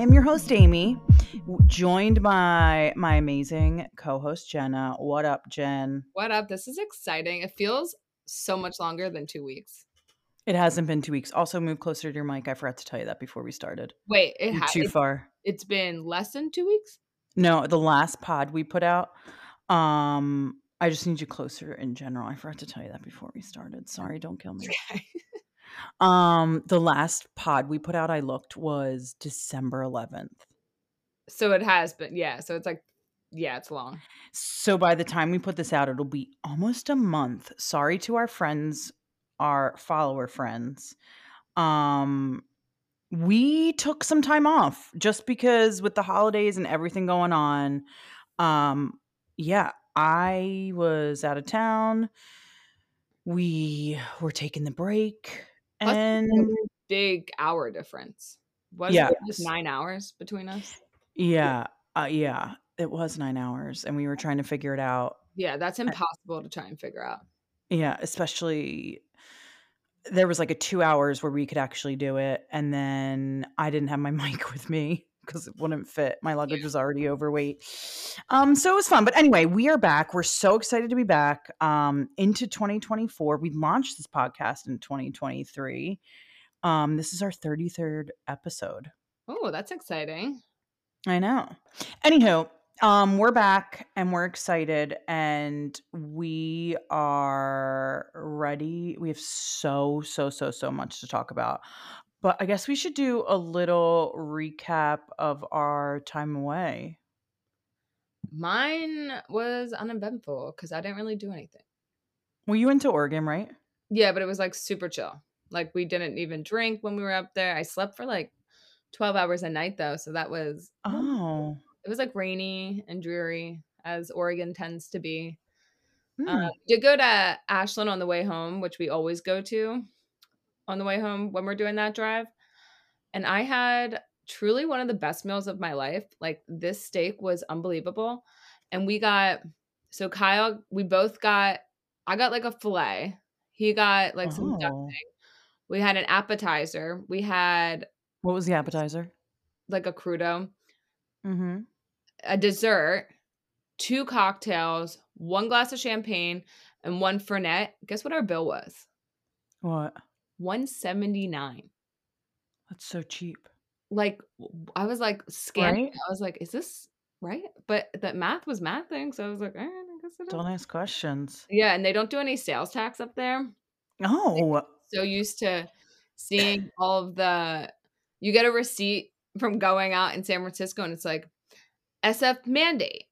am your host, Amy, joined by my amazing co host, Jenna. What up, Jen? What up? This is exciting. It feels so much longer than two weeks. It hasn't been two weeks. Also, move closer to your mic. I forgot to tell you that before we started. Wait, it ha- too it, far. it's been less than two weeks? No, the last pod we put out. Um, I just need you closer in general. I forgot to tell you that before we started. Sorry, don't kill me. Um, the last pod we put out, I looked was December 11th. so it has been, yeah. So it's like, yeah, it's long. So by the time we put this out, it'll be almost a month. Sorry to our friends, our follower friends. Um, we took some time off just because with the holidays and everything going on. Um, yeah, I was out of town. We were taking the break. And big hour difference. Was Yeah. it just nine hours between us? yeah, uh, yeah, it was nine hours, and we were trying to figure it out. Yeah, that's impossible to try and figure out. Yeah, especially there was like a two hours where we could actually do it, and then I didn't have my mic with me because it wouldn't fit. My luggage was already overweight. Um, so it was fun. But anyway, we are back. We're so excited to be back. Um, into 2024. We launched this podcast in 2023. Um, this is our 33rd episode. Oh, that's exciting. I know. Anywho, um, we're back and we're excited and we are ready. We have so, so, so, so much to talk about. But I guess we should do a little recap of our time away. Mine was uneventful because I didn't really do anything. Well, you went to Oregon, right? Yeah, but it was like super chill. Like we didn't even drink when we were up there. I slept for like 12 hours a night though, so that was Oh. it was like rainy and dreary as Oregon tends to be. Hmm. Um, did go to Ashland on the way home, which we always go to on the way home when we're doing that drive. And I had truly one of the best meals of my life. Like this steak was unbelievable. And we got so Kyle, we both got I got like a fillet. He got like some duck Oh. we had an appetizer. We had What was the appetizer? like a crudo, Mm-hmm. a dessert, two cocktails, one glass of champagne, and one fernet. Guess what our bill was? What? 179. That's so cheap. Like I was like scanning. Right? I was like, is this right? But that math was mathing, so I was like, all right, I guess it is. Don't ask questions. Yeah, and they don't do any sales tax up there. Oh. so used to seeing all of the you get a receipt from going out in San Francisco and it's like SF mandate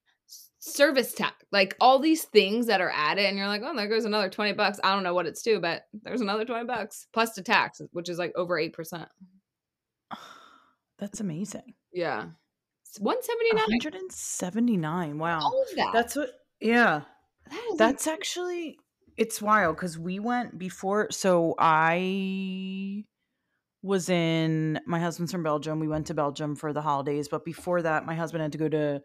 service tax like all these things that are added and you're like oh there goes another 20 bucks I don't know what it's to but there's another 20 bucks plus the tax which is like over 8% That's amazing. yeah it's 179 179. Wow. all of that That's what yeah. That That's actually it's wild cuz we went before so I was in my husband's from Belgium. We went to Belgium for the holidays, but before that my husband had to go to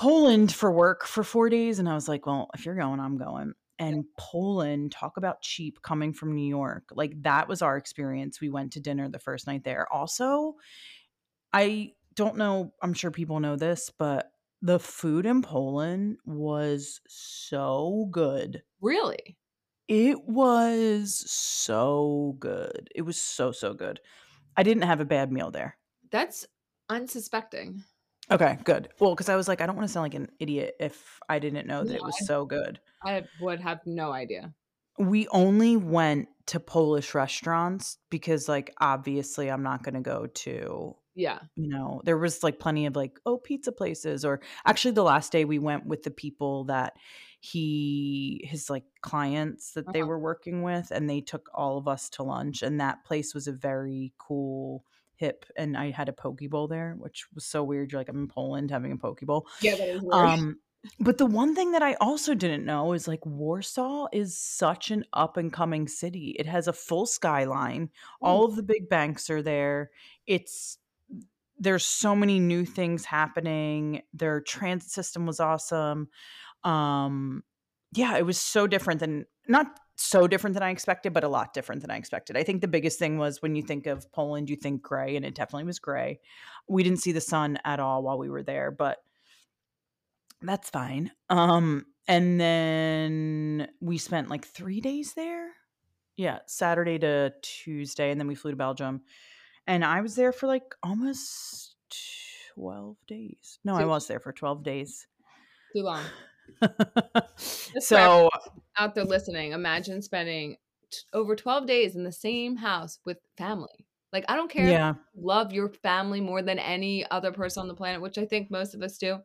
Poland for work for 4 days and I was like, "Well, if you're going, I'm going." And Poland, talk about cheap coming from New York. Like that was our experience. We went to dinner the first night there. Also, I don't know, I'm sure people know this, but the food in Poland was so good. really It was so good. It was so, so good. I didn't have a bad meal there. that's unsuspecting Okay, good. Well, because I was like, I don't want to sound like an idiot if I didn't know that it was I- so good. I would have no idea We only went to Polish restaurants because, like, obviously, I'm not going to go to yeah you know, there was like plenty of like, oh, pizza places. Or actually, the last day we went with the people that he, his like clients that they Uh-huh. were working with, and they took all of us to lunch. And that place was a very cool, hip. And I had a poke bowl there, which was so weird. You're like, I'm in Poland having a poke bowl. yeah that is weird. Um, but the one thing that I also didn't know is like Warsaw is such an up and coming city. It has a full skyline. All of the big banks are there. It's there's so many new things happening. Their transit system was awesome. Um yeah, it was so different than not so different than I expected, but a lot different than I expected. I think the biggest thing was when you think of Poland, you think gray, and it definitely was gray. We didn't see the sun at all while we were there, but that's fine. Um, and then we spent like three days there. Yeah, Saturday to Tuesday, and then we flew to Belgium. And I was there for like almost 12 days. No, I was there for 12 days. Too long. so Out there listening, imagine spending t- over 12 days in the same house with family. Like, I don't care if yeah, you love your family more than any other person on the planet, which I think most of us do.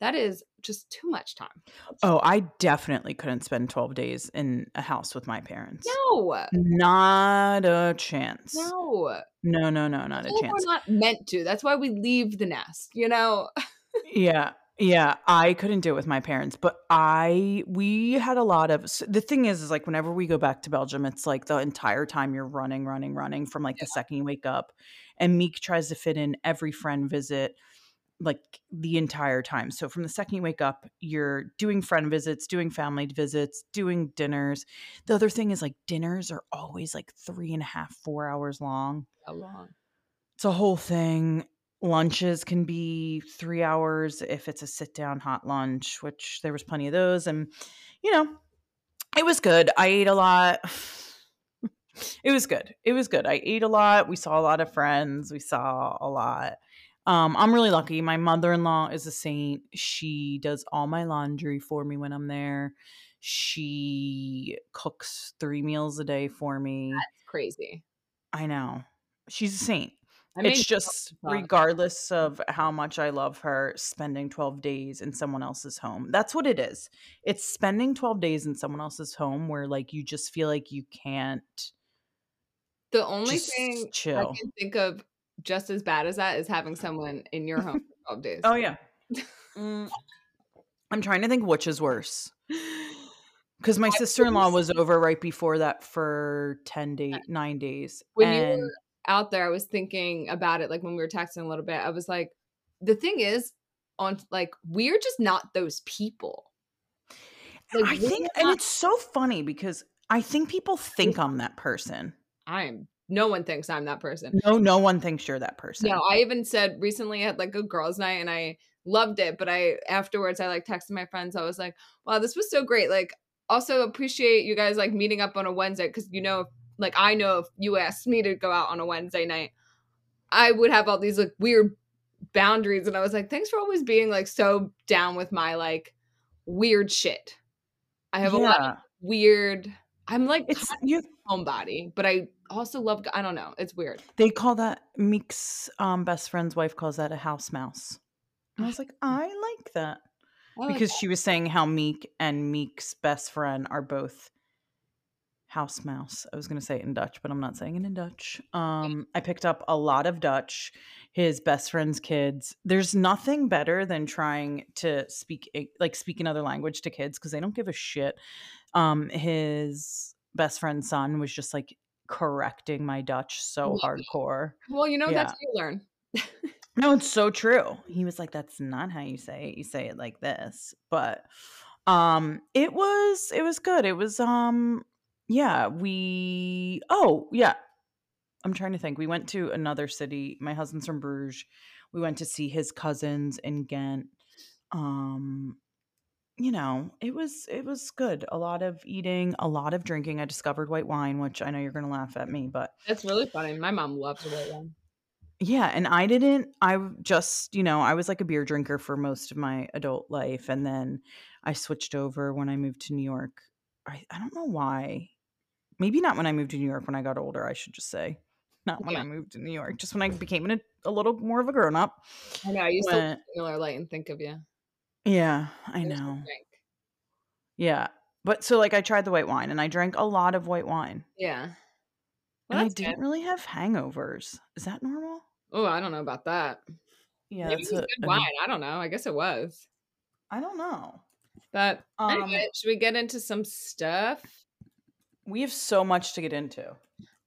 That is just too much time. Oh, I definitely couldn't spend 12 days in a house with my parents. No, Not a chance. no. No, no, no, not a Well, We're chance. not meant to. That's why we leave the nest, you know? Yeah. Yeah, I couldn't do it with my parents, but I we had a lot of s the thing is is like whenever we go back to Belgium, it's like the entire time you're running, running, running from like the second you wake up. And Meek tries to fit in every friend visit like the entire time. So from the second you wake up, you're doing friend visits, doing family visits, doing dinners. The other thing is like dinners are always like three and a half, four hours long. How long? It's a whole thing. Lunches can be three hours if it's a sit down hot lunch, which there was plenty of those. And, you know, it was good. I ate a lot. it was good. It was good. I ate a lot. We saw a lot of friends. We saw a lot. Um, I'm really lucky. My mother in law is a saint. She does all my laundry for me when I'm there. She cooks three meals a day for me. It's crazy. I know. She's a saint I mean, it's just regardless of how much I love her, spending 12 days in someone else's home. That's what it is. It's spending 12 days in someone else's home where like you just feel like you can't the only thing I can think of just as bad as that is having someone in your home for 12 days. Oh yeah. Mm, I'm trying to think which is worse. Because my sister in law was- over right before that for 10 days, nine days. When you and were out there, I was thinking about it like when we were texting a little bit. I was like, the thing is, on like, we're just not those people. Like, I think, and it's so funny because I think people think I'm that person. I'm no one thinks I'm that person. No, no one thinks you're that person. No, I even said recently I had like a girls' night and I loved it, but I afterwards I like texted my friends. I was like, "Wow, this was so great!" Like, also appreciate you guys like meeting up on a Wednesday because you know, like I know if you asked me to go out on a Wednesday night, I would have all these like weird boundaries, and I was like, "Thanks for always being like so down with my like weird shit." I have a lot of weird. I'm like It's you homebody, but I also love. I don't know. It's weird. they call that Meek's um best friend's wife calls that a house mouse. And I was like, I like that. I like because she was saying how Meek and Meek's best friend are both house mouse. I was going to say it in Dutch, but I'm not saying it in Dutch. Um, I picked up a lot of Dutch. His best friend's kids. There's nothing better than trying to speak like speak another language to kids because they don't give a shit. Um, his best friend's son was just like correcting my Dutch so hardcore. Well, you know, that's Yeah. how you learn. No, it's so true. He was like, "That's not how you say it. You say it like this." But um, it was it was good. It was um, yeah. We oh yeah. I'm trying to think. We went to another city. My husband's from Bruges. We went to see his cousins in Ghent. Um, you know, it was it was good. A lot of eating, a lot of drinking. I discovered white wine, which I know you're gonna laugh at me, but That's really funny. My mom loves white wine. yeah, and I didn't I just, you know, I was like a beer drinker for most of my adult life and then I switched over when I moved to New York. I I don't know why. Maybe not when I moved to New York when I got older, I should just say. Not when Yeah. I moved to New York, just when I became an, a little more of a grown up. I know. I used to When- at Miller Lite and think of you. Yeah, I know. Yeah. But so like I tried the white wine and I drank a lot of white wine. Yeah. and I didn't good. really have hangovers. Is that normal? Oh, I don't know about that. Yeah, Maybe it was a- good a- wine. I don't know. I guess it was. I don't know. But Um, anyway, should we get into some stuff? We have so much to get into.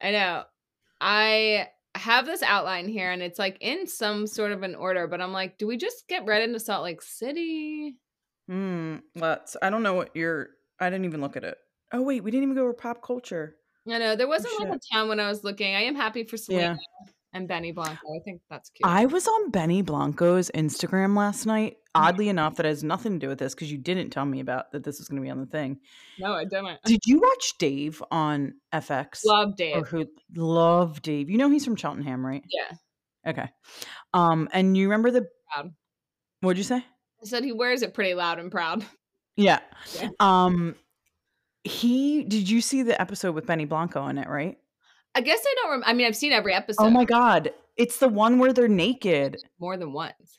I know. I have this outline here and it's like in some sort of an order, but I'm like, do we just get right into Salt Lake City? Hmm. Let's. I don't know what you're. I didn't even look at it. Oh wait, we didn't even go over pop culture. I know there wasn't Oh, like a town when I was looking. I am happy for Selena Yeah. and Benny Blanco. I think that's cute. I was on Benny Blanco's Instagram last night. Mhm. Oddly enough, that has nothing to do with this because you didn't tell me about that this was going to be on the thing. no, I didn't. Did you watch Dave on FX? Love or Dave. who love Dave? You know he's from Cheltenham, right? Yeah. Okay. Um, and you remember the Proud. what'd you say? I said he wears it pretty loud and proud. Yeah. Yeah. Um, he did you see the episode with Benny Blanco in it? Right? I guess I don't. Rem- I mean, I've seen every episode. Oh my god, it's the one where they're naked. more than once.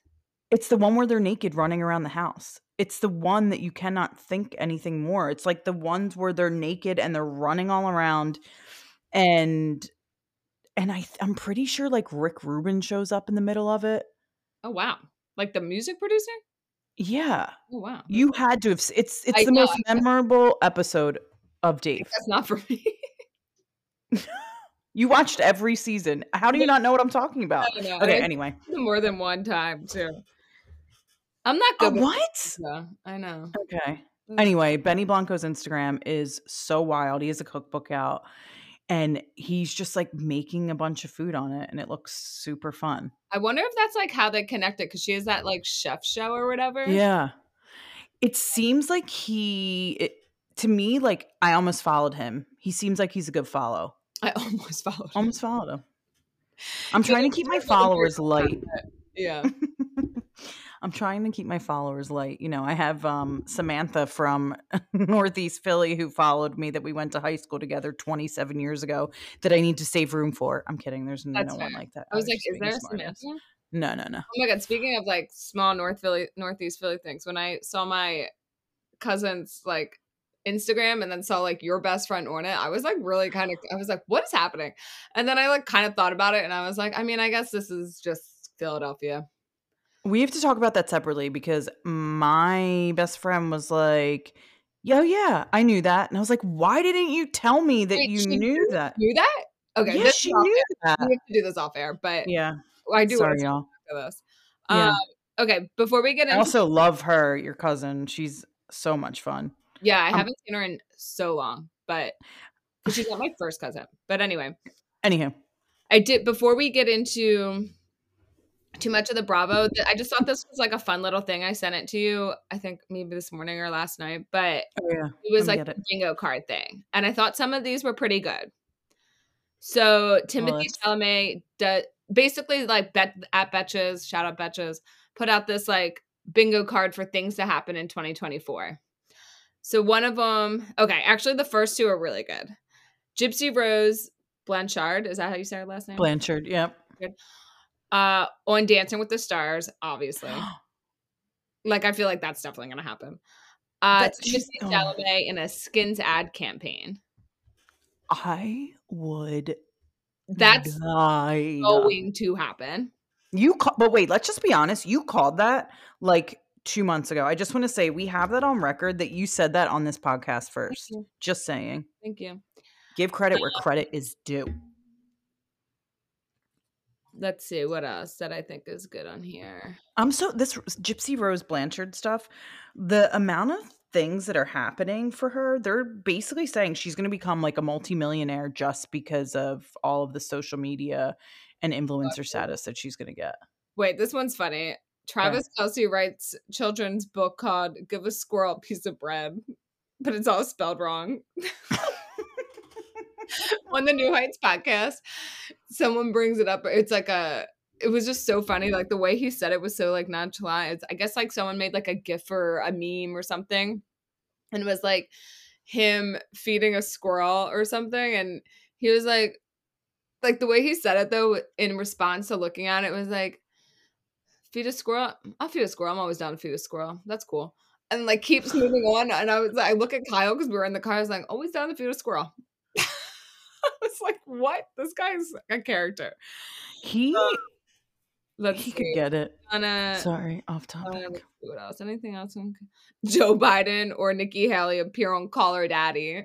It's the one where they're naked running around the house. It's the one that you cannot think anything more. It's like the ones where they're naked and they're running all around and and I I'm pretty sure like Rick Rubin shows up in the middle of it. Oh wow! Like the music producer. Yeah. Oh wow! You had to have it's it's I the know, most memorable episode of Dave. That's not for me. You watched every season. How do you not know what I'm talking about? I don't know. Okay, I- anyway. more than one time too. I'm not Oh, good. with what? pizza. I know. Okay. Mm. Anyway, Benny Blanco's Instagram is so wild. He has a cookbook out and he's just like making a bunch of food on it and it looks super fun. I wonder if that's like how they connected because she has that like chef show or whatever. Yeah. It seems like he it, to me like I almost followed him. He seems like he's a good follow. I almost followed. him. Almost followed him. I'm trying to keep my you're like, you're followers light. Yeah. I'm trying to keep my followers light. You know, I have um, Samantha from Northeast Philly who followed me that we went to high school together 27 years ago that I need to save room for. I'm kidding. There's no one like that. I was like, is there a smart ass. Samantha? No, no, no. Oh my god! Speaking of like small North Philly, Northeast Philly things, when I saw my cousin's like Instagram and then saw like your best friend on it, I was like really kind of, I was like, what is happening? And then I like kind of thought about it, and I was like, I mean, I guess this is just Philadelphia. We have to talk about that separately because my best friend was like, Yo, yeah, I knew that. And I was like, Why didn't you tell me that Wait, you she knew that? Knew that? Okay, yeah, she knew that. We have to do this off air, but Yeah. I do Sorry, y'all. this. Yeah. Um, okay, before we get I into also love her, your cousin. She's so much fun. yeah, I um, haven't seen her in so long, but she's not my first cousin. But anyway, Anywho, I did before we get into too much of the Bravo. I just thought this was like a fun little thing. I sent it to you. I think maybe this morning or last night, but oh yeah, it was like the bingo card thing, and I thought some of these were pretty good. So Timothy let's- Chalamet does basically like bet at Betches, shout out Betches, put out this like bingo card for things to happen in 2024. So one of them, okay, actually the first two are really good. Gypsy Rose Blanchard, is that how you say her last name? Blanchard. Yep. Uh on Dancing with the Stars, obviously. like I feel like that's definitely gonna happen. Uh Timothy oh. Chalamet in a Skims ad campaign. I would. That's die. going to happen. You call, but wait, let's just be honest. You called that like two months ago. I just want to say we have that on record that you said that on this podcast first. Just saying. Thank you. Give credit where credit is due. Let's see what else that I think is good on here. I'm so this Gypsy Rose Blanchard stuff. The amount of things that are happening for her, they're basically saying she's going to become like a multimillionaire just because of all of the social media and influencer status that she's going to get. Wait, this one's funny. Travis Kelce writes children's book called "Give a Squirrel a Piece of Bread," but it's all spelled wrong. on the New Heights podcast, someone brings it up. It's like a. It was just so funny, like the way he said it was so like nonchalant. It's, I guess like someone made like a gif or a meme or something, and it was like him feeding a squirrel or something, and he was like, like the way he said it though, in response to looking at it, was like, feed a squirrel. I'll feed a squirrel. I'm always down to feed a squirrel. That's cool. And like keeps moving on. And I was like, I look at Kyle because we were in the car. I was like, always down to feed a squirrel. I was like, what? This guy's a character. He Let's he see. could get it. Anna, Sorry, off topic. what else? Anything else? on- Joe Biden or Nikki Haley appear on Call Her Daddy.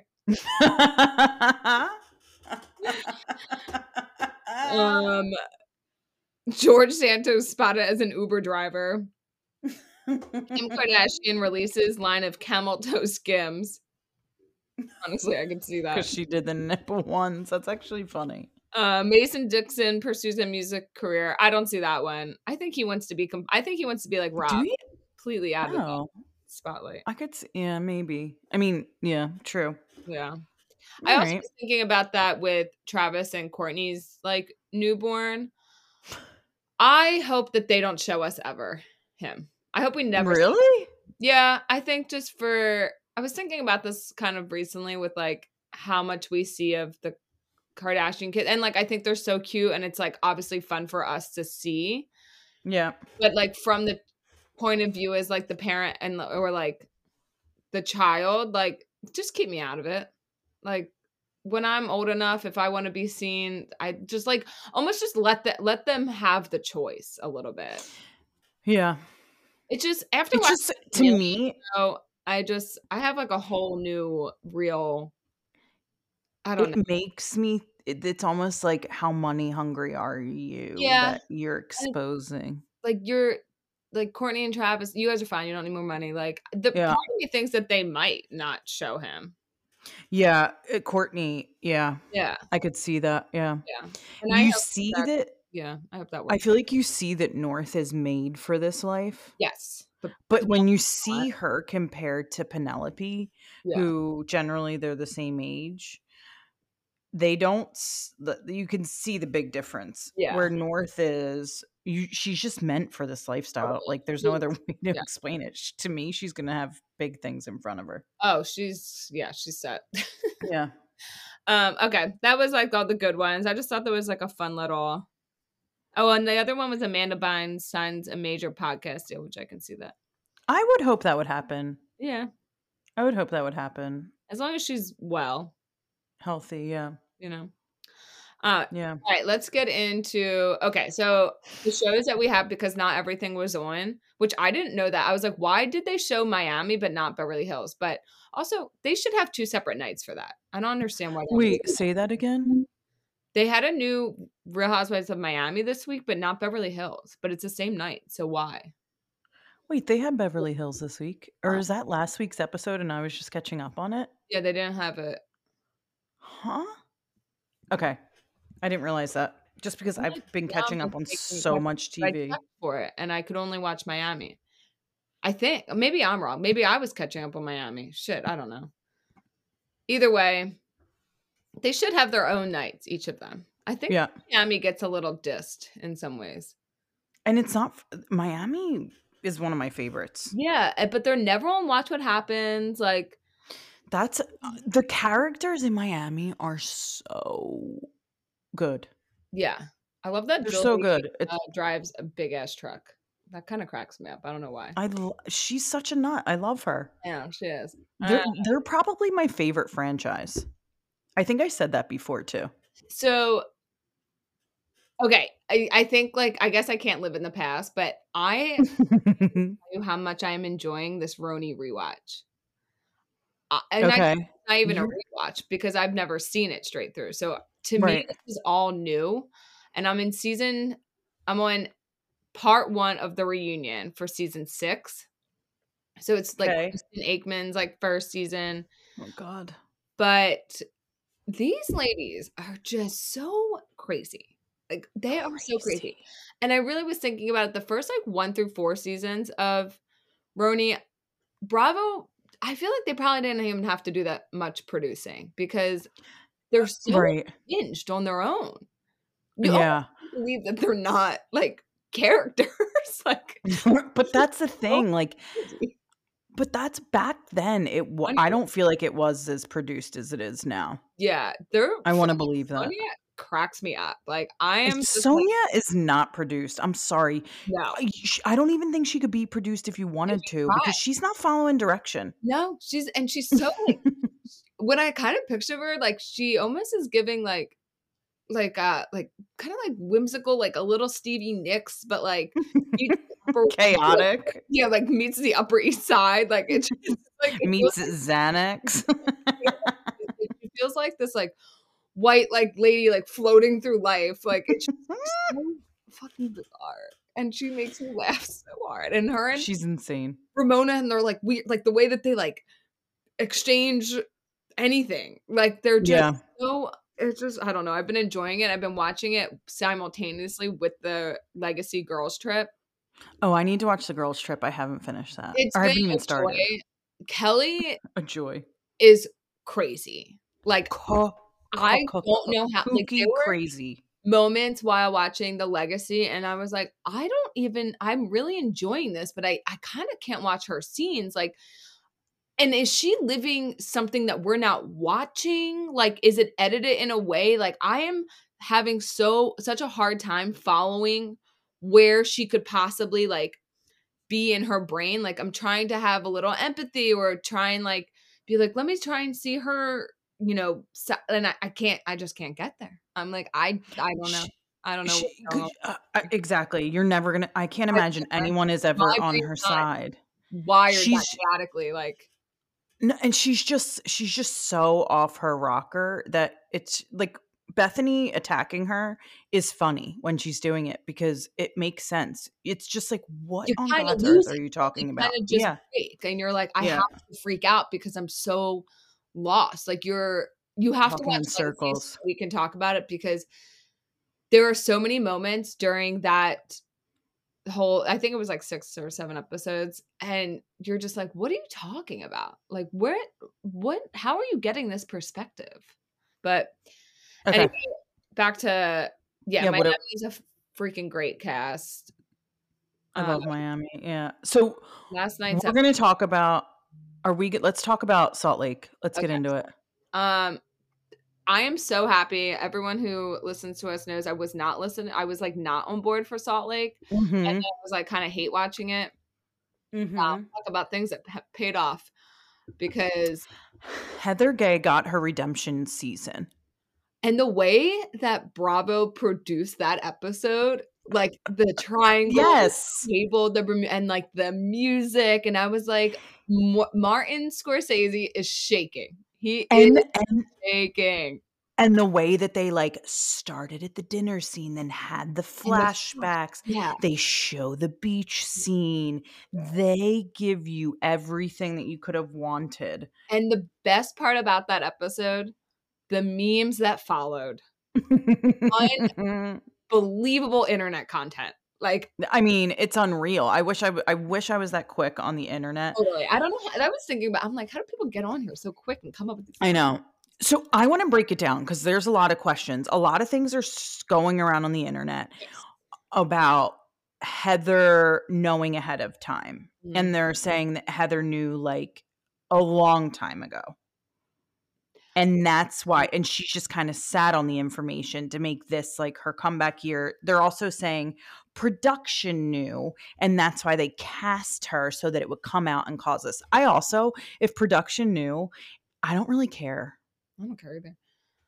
Um, George Santos spotted as an Uber driver. Kim Kardashian releases line of camel toe skims. Honestly, I could see that. Because she did the nipple ones. That's actually funny. Uh, Mason Disick pursues a music career. I don't see that one. I think he wants to be. Com- I think he wants to be like Rob, Do completely out of the Oh, spotlight. I could see. Yeah, maybe. I mean, yeah, true. Yeah. I also Alright. was thinking about that with Travis and Kourtney's like newborn. I hope that they don't show us ever him. I hope we never Really? Yeah, I think just for I was thinking about this kind of recently with like how much we see of the Kardashian kids. and like I think they're so cute and it's like obviously fun for us to see, Yeah. but like from the point of view as like the parent and or like the child, like just keep me out of it. Like when I'm old enough, if I want to be seen, I just like almost just let that let them have the choice a little bit. Yeah. It's just after It's watching just to me. So I just I have like a whole new real I don't know. It makes me. It's almost like how money hungry are you Yeah. that you're exposing. Like you're like Kourtney and Travis, you guys are fine. You don't need more money. Like the Yeah. part of me thinks that they might not show him. Yeah, uh, Kourtney. Yeah, Yeah. I could see that. Yeah, Yeah. And I you see that- that. yeah, I hope that I feel like you see that North is made for this life. yes. But when you see her compared to Penelope, yeah. who generally they're the same age, they don't. You can see the big difference. Yeah. Where North is, you she's just meant for this lifestyle. Like there's no other way to Yeah. explain it. To me, she's gonna have big things in front of her. Oh, she's yeah, she's set. Yeah. um, okay. That was like all the good ones. I just thought that was like a fun little Oh, and the other one was Amanda Bynes signs a major podcast deal, which I can see that. I would hope that would happen. Yeah. I would hope that would happen. As long as she's well, Healthy, yeah. you know. Uh Yeah. All right, let's get into okay. So the shows that we have because not everything was on, which I didn't know that. I was like, why did they show Miami but not Beverly Hills? But also, they should have two separate nights for that. I don't understand why. Wait, say that again? They had a new Real Housewives of Miami this week, but not Beverly Hills. But it's the same night, so why? Wait, they had Beverly Hills this week. Or Oh. is that last week's episode and I was just catching up on it? Yeah, they didn't have it. Huh? Okay. I didn't realize that. Just because I've been catching up on so much TV. for it, and I could only watch Miami. I think maybe I'm wrong. Maybe I was catching up on Miami. Shit, I don't know. Either way, they should have their own nights, each of them. I think Yeah. Miami gets a little dissed in some ways. And it's not Miami is one of my favorites. Yeah, eh, but they're never on Watch What Happens. Like, That's uh, the characters in Miami are so good. yeah, I love that. They're so good. It's, Uh, drives a big ass truck. That kind of cracks me up. I don't know why. I lo- she's such a nut. I love her. Yeah, she is. They're, Uh, they're probably my favorite franchise. I think I said that before too. So, okay, I, I think like I guess I can't live in the past, but I you how much I am enjoying this RHONY rewatch. Uh, and I, okay. it's not even a rewatch because I've never seen it straight through. So to me, Right. this is all new, and I'm in season. I'm on part one of the reunion for season six. So it's like Okay. Kristen Taekman's like first season, Oh God. but these ladies are just so crazy. Like they are so crazy. And I really was thinking about it. The first like one through four seasons of RHONY, Bravo, I feel like they probably didn't even have to do that much producing because they're uh, so Right. hinged on their own. You Yeah. believe that they're not like characters. like but that's the thing. Like. But that's back then. It. wa- I don't feel like it was as produced as it is now. yeah, they're I want to believe that. Sonja cracks me up. Like I am just like, Sonja is not produced. I'm sorry. no. I I don't even think she could be produced if you wanted to tried. because she's not following direction. No, she's and she's so like when I kind of picture her, like she almost is giving like like uh like kind of like whimsical, like a little Stevie Nicks, but like the upper- Chaotic yeah, like meets the Upper East Side. Like it just, like it meets feels, Xanax. it feels like this like white like lady like floating through life. Like it's just so fucking bizarre. And she makes me laugh so hard. And her and she's insane. Ramona and they're like weird, like the way that they like exchange anything. Like they're just Yeah. so it's just I don't know. I've been enjoying it. I've been watching it simultaneously with the Legacy Girls Trip. Oh, I need to watch the girls' trip. I haven't finished that. It's or I haven't even a started. joy. Kelly A joy. is crazy. Like I don't know how like there were crazy. moments while watching the legacy and I was like, I don't even I'm really enjoying this, but I I kind of can't watch her scenes like and is she living something that we're not watching? Like is it edited in a way like I am having so such a hard time following where she could possibly like be in her brain. Like I'm trying to have a little empathy or try and like be like, let me try and see her, you know, and I, I can't, I just can't get there. I'm like, I, I don't know. I don't know. She- could- uh, exactly. You're never gonna. I can't imagine can't. anyone is ever on her side. wired she's-. Like, No, and she's just she's just so off her rocker that it's like Bethany attacking her is funny when she's doing it because it makes sense. It's just like what You on God's earth are you talking about? yeah, and you're like, I Yeah. have to freak out because I'm so lost. Like you're, you have Talking to watch in Legacy so circles. we can talk about it because there are so many moments during that whole i think it was like six or seven episodes and you're just like what are you talking about like where what how are you getting this perspective but okay. anyway back to yeah, Yeah, a- is a freaking great cast I um, love Miami. Yeah. So last night we're gonna talk about. Are we? Let's talk about Salt Lake. Let's get into it. Um, I am so happy. Everyone who listens to us knows I was not listening. I was like not on board for Salt Lake, and Mhm, then I was like kind of hate watching it. mhm. Um, talk about things that ha- paid off because Heather Gay got her redemption season. And the way that Bravo produced that episode, like uh, the triangle, Yes. table, the and like the music, and I was like, Martin Scorsese is shaking. He And is and shaking. and the way that they like started at the dinner scene, then had the flashbacks. Yeah. They show the beach scene. They give you everything that you could have wanted. And the best part about that episode, the memes that followed, Unbelievable internet content. Like I mean, it's unreal. I wish I, w- I wish I was that quick on the internet. totally. I don't know. How, I was thinking about. I'm like, how do people get on here so quick and come up with these? I know. So I want to break it down because there's a lot of questions. A lot of things are going around on the internet Yes. about Heather knowing ahead of time. Mhm. And they're saying that Heather knew like a long time ago. And that's why, and she's just kind of sat on the information to make this like her comeback year. They're also saying production knew, and that's why they cast her so that it would come out and cause us. I also, if production knew, I don't really care. I don't care either.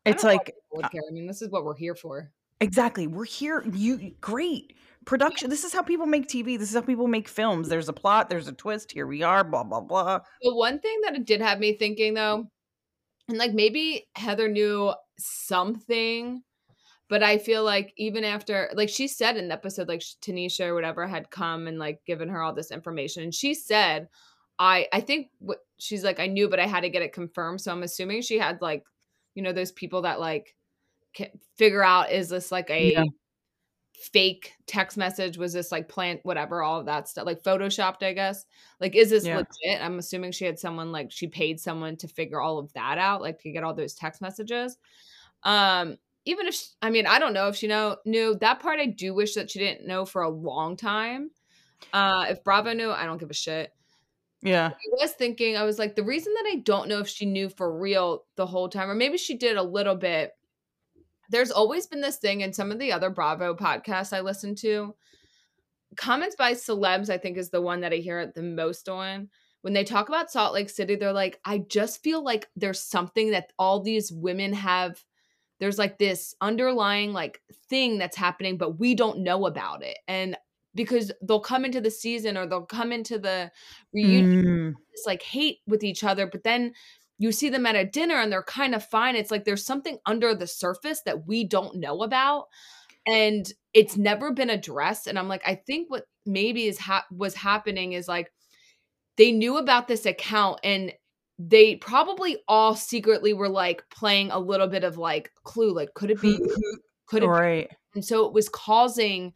It's like, would uh care. I mean, this is what we're here for. exactly, we're here. You great production. This is how people make TV. This is how people make films. There's a plot, there's a twist. Here we are, blah, blah, blah. The one thing that it did have me thinking though, and like maybe Heather knew something, but I feel like even after, like she said in the episode, like Tanisha or whatever had come and like given her all this information, and she said, "I I think what she's like I knew, but I had to get it confirmed." So I'm assuming she had like, you know, those people that like can figure out is this like a Yeah. Fake text message was this like plant whatever all of that stuff like photoshopped i guess like is this Yeah. legit i'm assuming she had someone like she paid someone to figure all of that out like to get all those text messages um even if she, i mean i don't know if she know knew that part i do wish that she didn't know for a long time uh if bravo knew i don't give a shit Yeah. I was thinking, I was like, the reason that I don't know if she knew for real the whole time, or maybe she did a little bit. There's always been this thing in some of the other Bravo podcasts I listen to. Comments by celebs, I think, is the one that I hear it the most on. When they talk about Salt Lake City, they're like, I just feel like there's something that all these women have. There's like this underlying like thing that's happening, but we don't know about it. And because they'll come into the season or they'll come into the reunion Mm, like hate with each other, but then you see them at a dinner and they're kind of fine. It's like there's something under the surface that we don't know about. And it's never been addressed. And I'm like, I think what maybe is ha- was happening is like they knew about this account and they probably all secretly were like playing a little bit of like clue like could it be mm-hmm. could it right. be? and so it was causing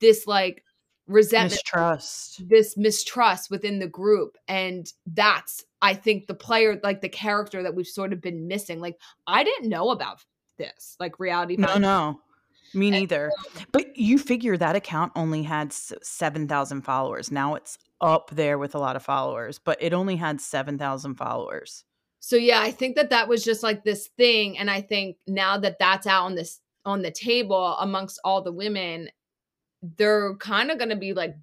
this like resentment Mistrust. this mistrust within the group and that's i think the player like the character that we've sort of been missing like i didn't know about this like reality No, no. Me neither. so- But you figure that account only had s- 7,000 followers. Now it's up there with a lot of followers, but it only had 7,000 followers. so yeah i think that that was just like this thing and i think now that that's out on this on the table amongst all the women they're kind of going to be like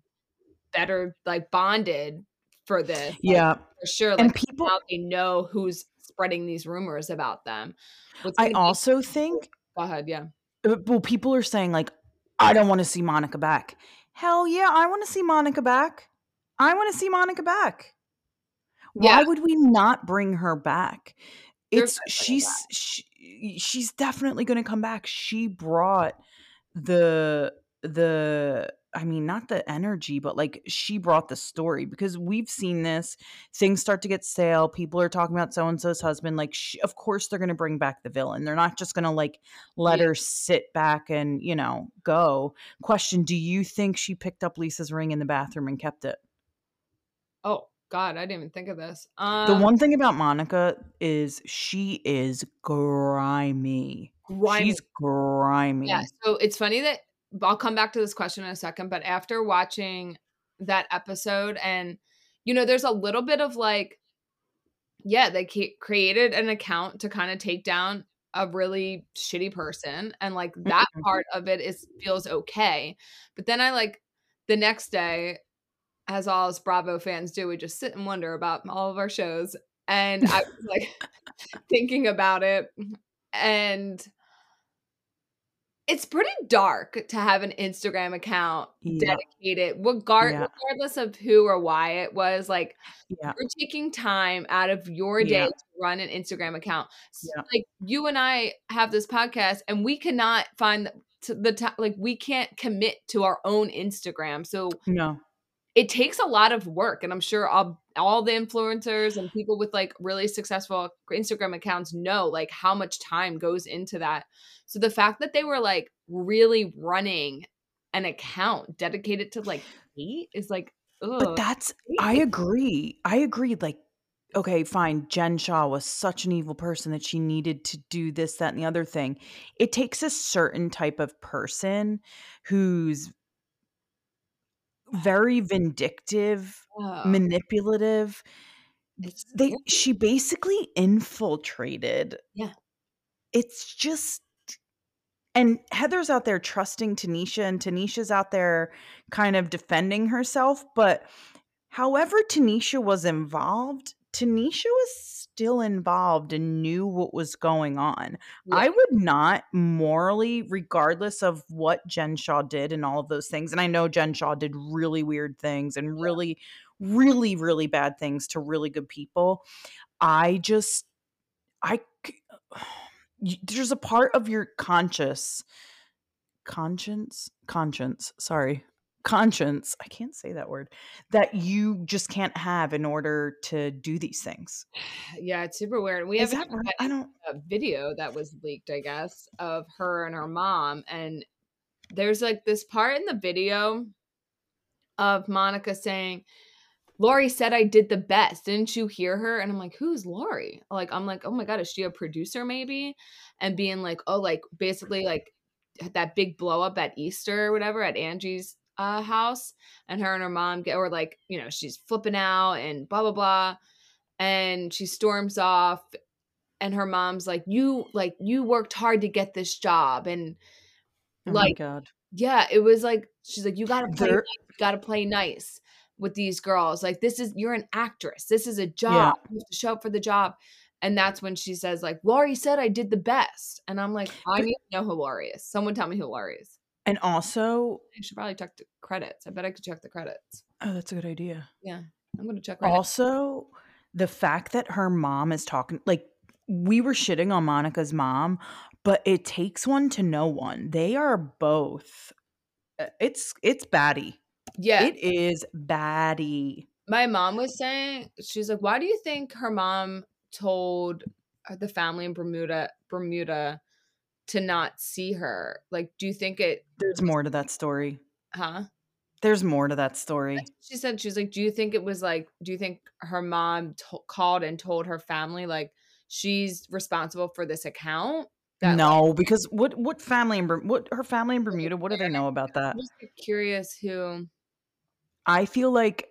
better like bonded for this like, Yeah. for sure And like people now they know who's spreading these rumors about them I gonna be- also think go ahead yeah uh, well people are saying like I don't want to see Monica back. Hell yeah, I want to see Monica back. I want to see Monica back. Why Yeah. would we not bring her back? It's gonna bring her she's she, she's definitely going to come back. She brought the the I mean not the energy but like she brought the story because we've seen this things start to get stale people are talking about so and so's husband like she, of course they're going to bring back the villain they're not just going to like let Yeah. her sit back and you know go question do you think she picked up Lisa's ring in the bathroom and kept it oh god i didn't even think of this the um one thing about Monica is she is grimy grimy. she's grimy Yeah. So it's funny that I'll come back to this question in a second, but after watching that episode, and you know, there's a little bit of like, yeah, they created an account to kind of take down a really shitty person, and like that Mhm. part of it is feels okay. But then I like the next day, as all us Bravo fans do, we just sit and wonder about all of our shows, and I was like thinking about it, and it's pretty dark to have an Instagram account Yeah. dedicated, regard, Yeah. regardless of who or why it was. Like, yeah you're taking time out of your day Yeah. to run an Instagram account. S- Yeah. Like, you and I have this podcast, and we cannot find the, the time, like, we can't commit to our own Instagram. So, no it takes a lot of work and i'm sure all, all the influencers and people with like really successful instagram accounts know like how much time goes into that so the fact that they were like really running an account dedicated to like hate is like But that's I agree. I agree. Like, okay, fine. Jen Shah was such an evil person that she needed to do this, that, and the other thing. It takes a certain type of person who's very vindictive, Oh, manipulative. it's They she basically infiltrated. Yeah. It's just and Heather's out there trusting Tanisha, and Tanisha's out there kind of defending herself. But however Tanisha was involved, Tanisha was still involved and knew what was going on. I would not morally, regardless of what Jen Shah did and all of those things. And I know Jen Shah did really weird things and Yeah. really, really, really bad things to really good people. I just, I, there's a part of your conscious, conscience, conscience, sorry, conscience, I can't say that word, that you just can't have in order to do these things. yeah it's super weird we even right? I don't, a video that was leaked, I guess, of her and her mom. And there's like this part in the video of Monica saying, Lori said I did the best. Didn't you hear her? And I'm like, who's Lori? Like, I'm like, oh my God, is she a producer maybe? And being like, oh, like basically like that big blow up at Easter or whatever at Angie's uh, house. And her and her mom get, or like, you know, she's flipping out and blah, blah, blah. And she storms off and her mom's like you like you worked hard to get this job and oh my like God. yeah it was like she's like you gotta play nice, you gotta play nice with these girls like this is you're an actress this is a job Yeah. you have to show up for the job and that's when she says like Laurie said I did the best and I'm like I need to know who Laurie is someone tell me who Laurie is And also, I should probably check the credits I bet I could check the credits oh, that's a good idea. Yeah, I'm gonna check right now. Also, the fact that her mom is talking like we were shitting on Monica's mom, but it takes one to know one. They are both uh, it's it's baddie. yeah It is baddie. My mom was saying, she's like, why do you think her mom told uh, the family in Bermuda, Bermuda, to not see her? Like, do you think it? There's more to that story. Huh? There's more to that story. She said, she's like, do you think it was like, do you think her mom to- called and told her family like she's responsible for this account? That, no, like, because what what family in what her family in Bermuda? What do they know about that? I'm just curious who. I feel like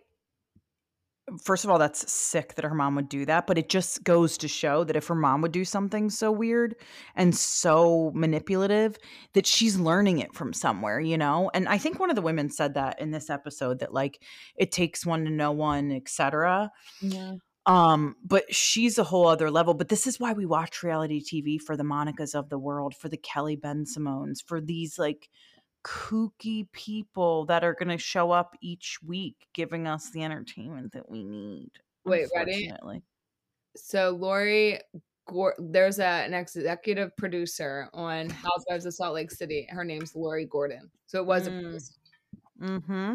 first of all, that's sick that her mom would do that, but it just goes to show that if her mom would do something so weird and so manipulative, that she's learning it from somewhere, you know? And I think one of the women said that in this episode that like it takes one to know one, etc. Yeah. Um, but she's a whole other level. But this is why we watch reality TV for the Monicas of the world, for the Kelly Bensimons, for these like kooky people that are going to show up each week giving us the entertainment that we need. Wait, ready? So Lori, Gor- there's a, an executive producer on Housewives of Salt Lake City. Her name's Lori Gordon. So it was a Mm. producer. Mm-hmm.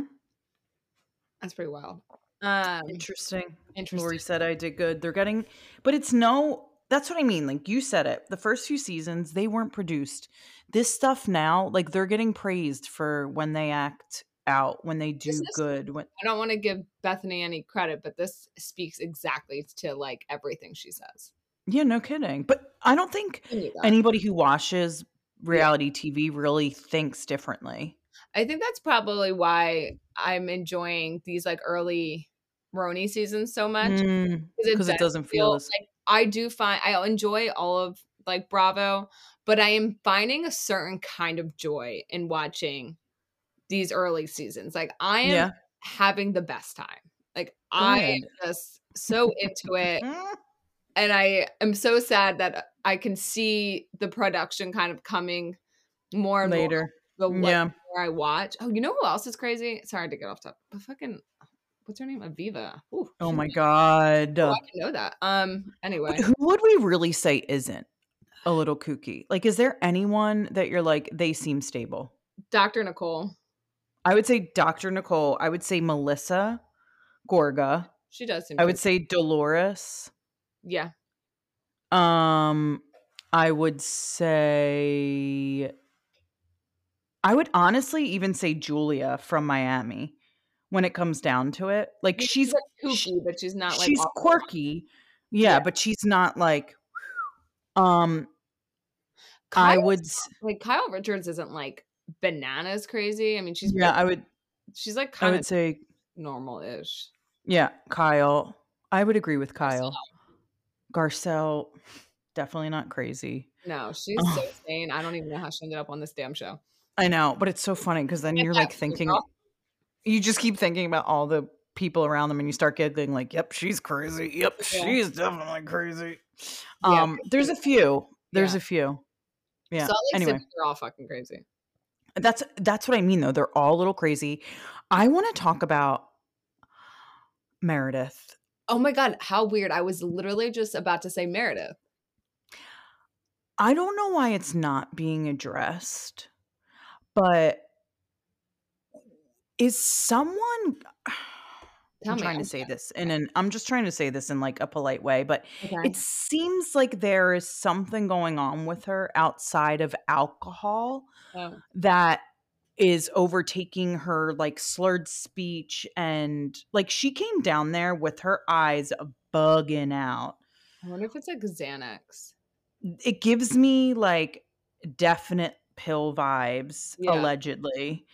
That's pretty wild. Um, Interesting. interesting. Lori said I did good. They're getting, but it's no. That's what I mean. Like you said it. The first few seasons they weren't produced. This stuff now, like they're getting praised for when they act out, when they do is- good. When I don't want to give Bethany any credit, but this speaks exactly to like everything she says. yeah, no kidding. But I don't think anybody who watches reality TV really thinks differently. I think that's probably why I'm enjoying these like early RHONY seasons so much mm, Because it doesn't feel as like I do find I enjoy all of like Bravo, but I am finding a certain kind of joy in watching these early seasons. Like I am yeah. having the best time. Like I am just so into it. And I am so sad that I can see the production kind of coming more and more Later. the Yeah. more I watch. Oh, you know who else is crazy? Sorry to get off top, but fucking what's her name? Aviva. Ooh, Oh my god. Oh, I didn't know that. Um. Anyway, who would we really say isn't a little kooky? Like, is there anyone that you're like, they seem stable? Dr. Nicole. I would say Dr. Nicole. I would say Melissa Gorga. She does seem. I would say Dolores. Yeah. Um, I would say I would honestly even say Julia from Miami when it comes down to it. Like Yeah, she's like kooky, she- but she's not like she's wall. quirky. Yeah, Yeah. but she's not like um I Kyle- would like Kyle Richards isn't like bananas crazy. I mean, she's yeah, big- I would she's like I would of say normal-ish. yeah, Kyle. I would agree with Kyle. Garcelle definitely not crazy. No, she's so sane. I don't even know how she ended up on this damn show. I know, but it's so funny because then you're like thinking. You just keep thinking about all the people around them and you start giggling like, "Yep, she's crazy. Yep, Yeah. she's definitely crazy." Yeah, Um there's a few. There's Yeah. a few. Yeah. Salt Lake Anyway, City, they're all fucking crazy. that's that's what I mean though. They're all a little crazy. I want to talk about Meredith. Oh my god, how weird! I was literally just about to say Meredith. I don't know why it's not being addressed, but is someone Tell I'm me, trying to say this in an I'm just trying to say this in like a polite way, but Okay. it seems like there is something going on with her outside of alcohol Oh. that is overtaking her like slurred speech and like she came down there with her eyes bugging out. I wonder if it's like Xanax. It gives me like definite pill vibes Yeah. allegedly.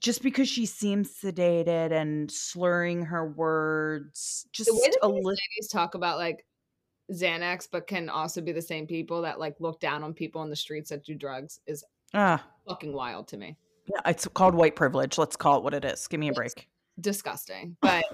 Just because she seems sedated and slurring her words, just The way that a little. ladies talk about like Xanax, but can also be the same people that like look down on people on the streets that do drugs is Ah, fucking wild to me. yeah, it's called white privilege. Let's call it what it is. Give me a Yes. break. Disgusting. But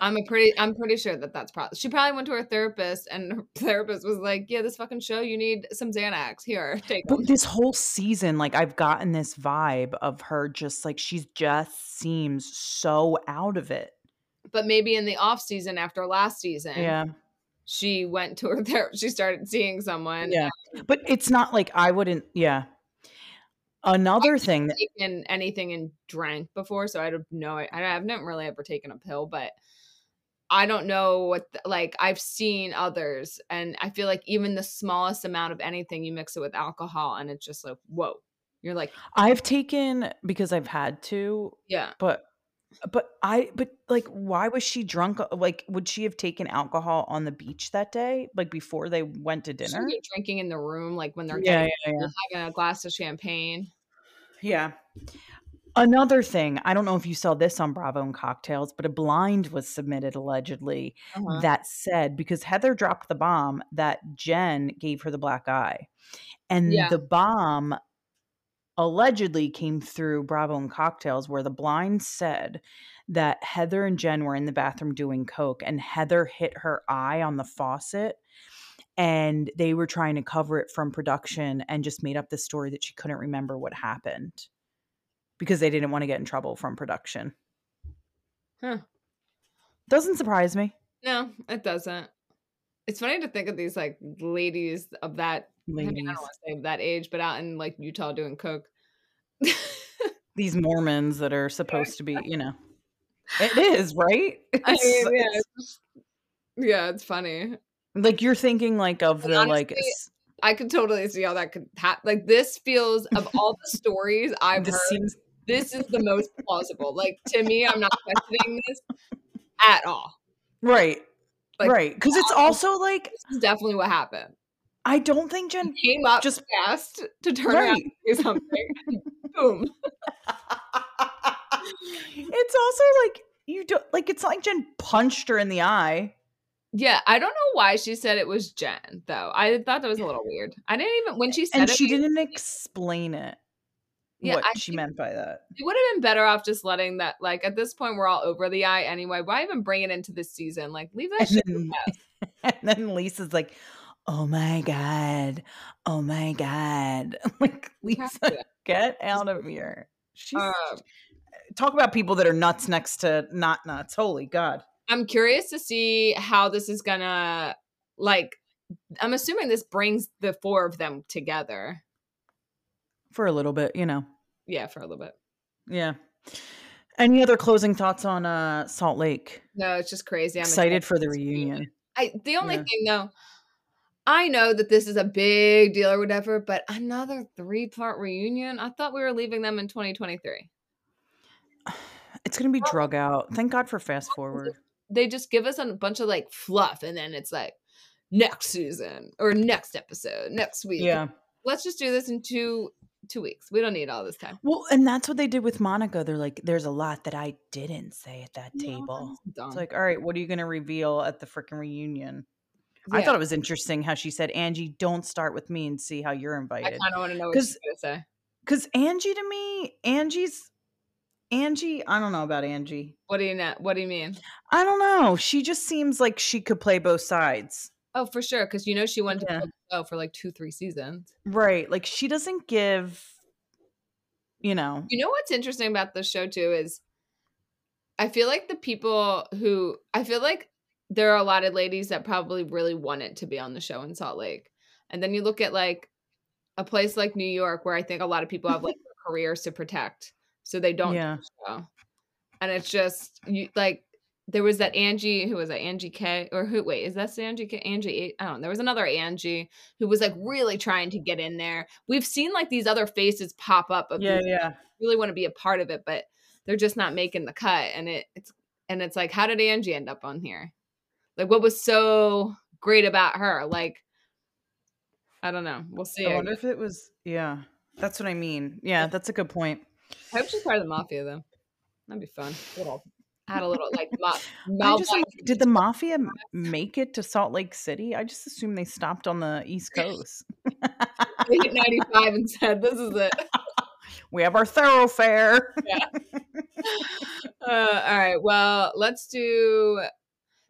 I'm a pretty I'm pretty sure that that's probably she probably went to her therapist and her therapist was like, "Yeah, this fucking show, you need some Xanax. Here, take them." But this whole season, like I've gotten this vibe of her just like she's just seems so out of it. But maybe in the off season after last season, Yeah. she went to her therapist. She started seeing someone. Yeah. But it's not like I wouldn't yeah. Another thing that taken anything and drank before, so I don't know. I, I've never really ever taken a pill, but I don't know what the, like I've seen others and I feel like even the smallest amount of anything you mix it with alcohol and it's just like whoa. You're like I've taken because I've had to, yeah. but but I but like why was she drunk? uh, Like would she have taken alcohol on the beach that day like before they went to dinner? drinking in the room like when they're Yeah, getting yeah, yeah. having a glass of champagne. Yeah. Another thing, I don't know if you saw this on Bravo and Cocktails, but a blind was submitted allegedly Uh-huh. that said because Heather dropped the bomb that Jen gave her the black eye. And Yeah. the bomb allegedly came through Bravo and Cocktails where the blind said that Heather and Jen were in the bathroom doing coke and Heather hit her eye on the faucet and they were trying to cover it from production and just made up the story that she couldn't remember what happened because they didn't want to get in trouble from production. Huh. Doesn't surprise me. No, it doesn't. It's funny to think of these like ladies of that I, mean, I don't want to say that age, but out in like Utah doing coke. These Mormons that are supposed to be, you know. It is, right? I mean, yeah, it's- yeah, it's funny. like you're thinking like of And the like I could totally see how that could happen. Like this feels of all the stories I've heard, seems this is the most plausible. Like to me, I'm not questioning this at all. right. Like, right. Because it's also like This is definitely what happened. I don't think Jen He came up just fast to turn around and do something. Boom. it's also like you don't like it's not like Jen punched her in the eye. Yeah, I don't know why she said it was Jen though. I thought that was a little weird. I didn't even when she said And it. she didn't explain it. Yeah, what I she meant by that. It would have been better off just letting that. Like at this point, we're all over the eye anyway. Why even bring it into this season? Like leave that And shit. then, and then Lisa's like, "Oh my god, oh my god!" like Lisa, get out of here. She's Uh, talk about people that are nuts next to not nuts. Holy God! I'm curious to see how this is gonna like. I'm assuming this brings the four of them together. For a little bit, you know. Yeah, for a little bit. Yeah. Any other closing thoughts on uh Salt Lake? No, it's just crazy. I'm Excited for the reunion. I the only Yeah. thing though, I know that this is a big deal or whatever, but another three part reunion. I thought we were leaving them in 2023. It's gonna be drug out. Thank God for fast forward. They just give us a bunch of like fluff, and then it's like next season or next episode, next week. Yeah. let's just do this in two two weeks. We don't need all this time. Well, and that's what they did with Monica. They're like, there's a lot that I didn't say at that No, table. It's like, all right, what are you going to reveal at the freaking reunion? I thought it was interesting how she said, Angie, don't start with me and see how you're invited. I kind of want to know what she's gonna say. Because Angie to me, Angie's, Angie, I don't know about Angie. What do you know? What do you mean? I don't know. She just seems like she could play both sides. Oh, for sure, because you know she wanted Yeah. to the show for like two, three seasons. Right. Like she doesn't give, you know, You know what's interesting about this show too is I feel like the people who I feel like there are a lot of ladies that probably really wanted to be on the show in Salt Lake. And then you look at like a place like New York where I think a lot of people have like careers to protect. So they don't do Yeah. the show. And it's just you like there was that Angie who was that Angie K or who wait, is that Angie K? Angie I don't know. There was another Angie who was like really trying to get in there. We've seen like these other faces pop up of yeah, yeah. really want to be a part of it, but they're just not making the cut. And it, it's and it's like, how did Angie end up on here? Like, what was so great about her? Like, I don't know. We'll see. I wonder if it was, yeah. That's what I mean. Yeah, that's a good point. I hope she's part of the mafia though. That'd be fun. Little, add a little like ma- I just, did the mafia make it to Salt Lake City? I just assumed they stopped on the East Coast. they hit 95 and said, "This is it." we have our thoroughfare. Uh, all right. Well, let's do.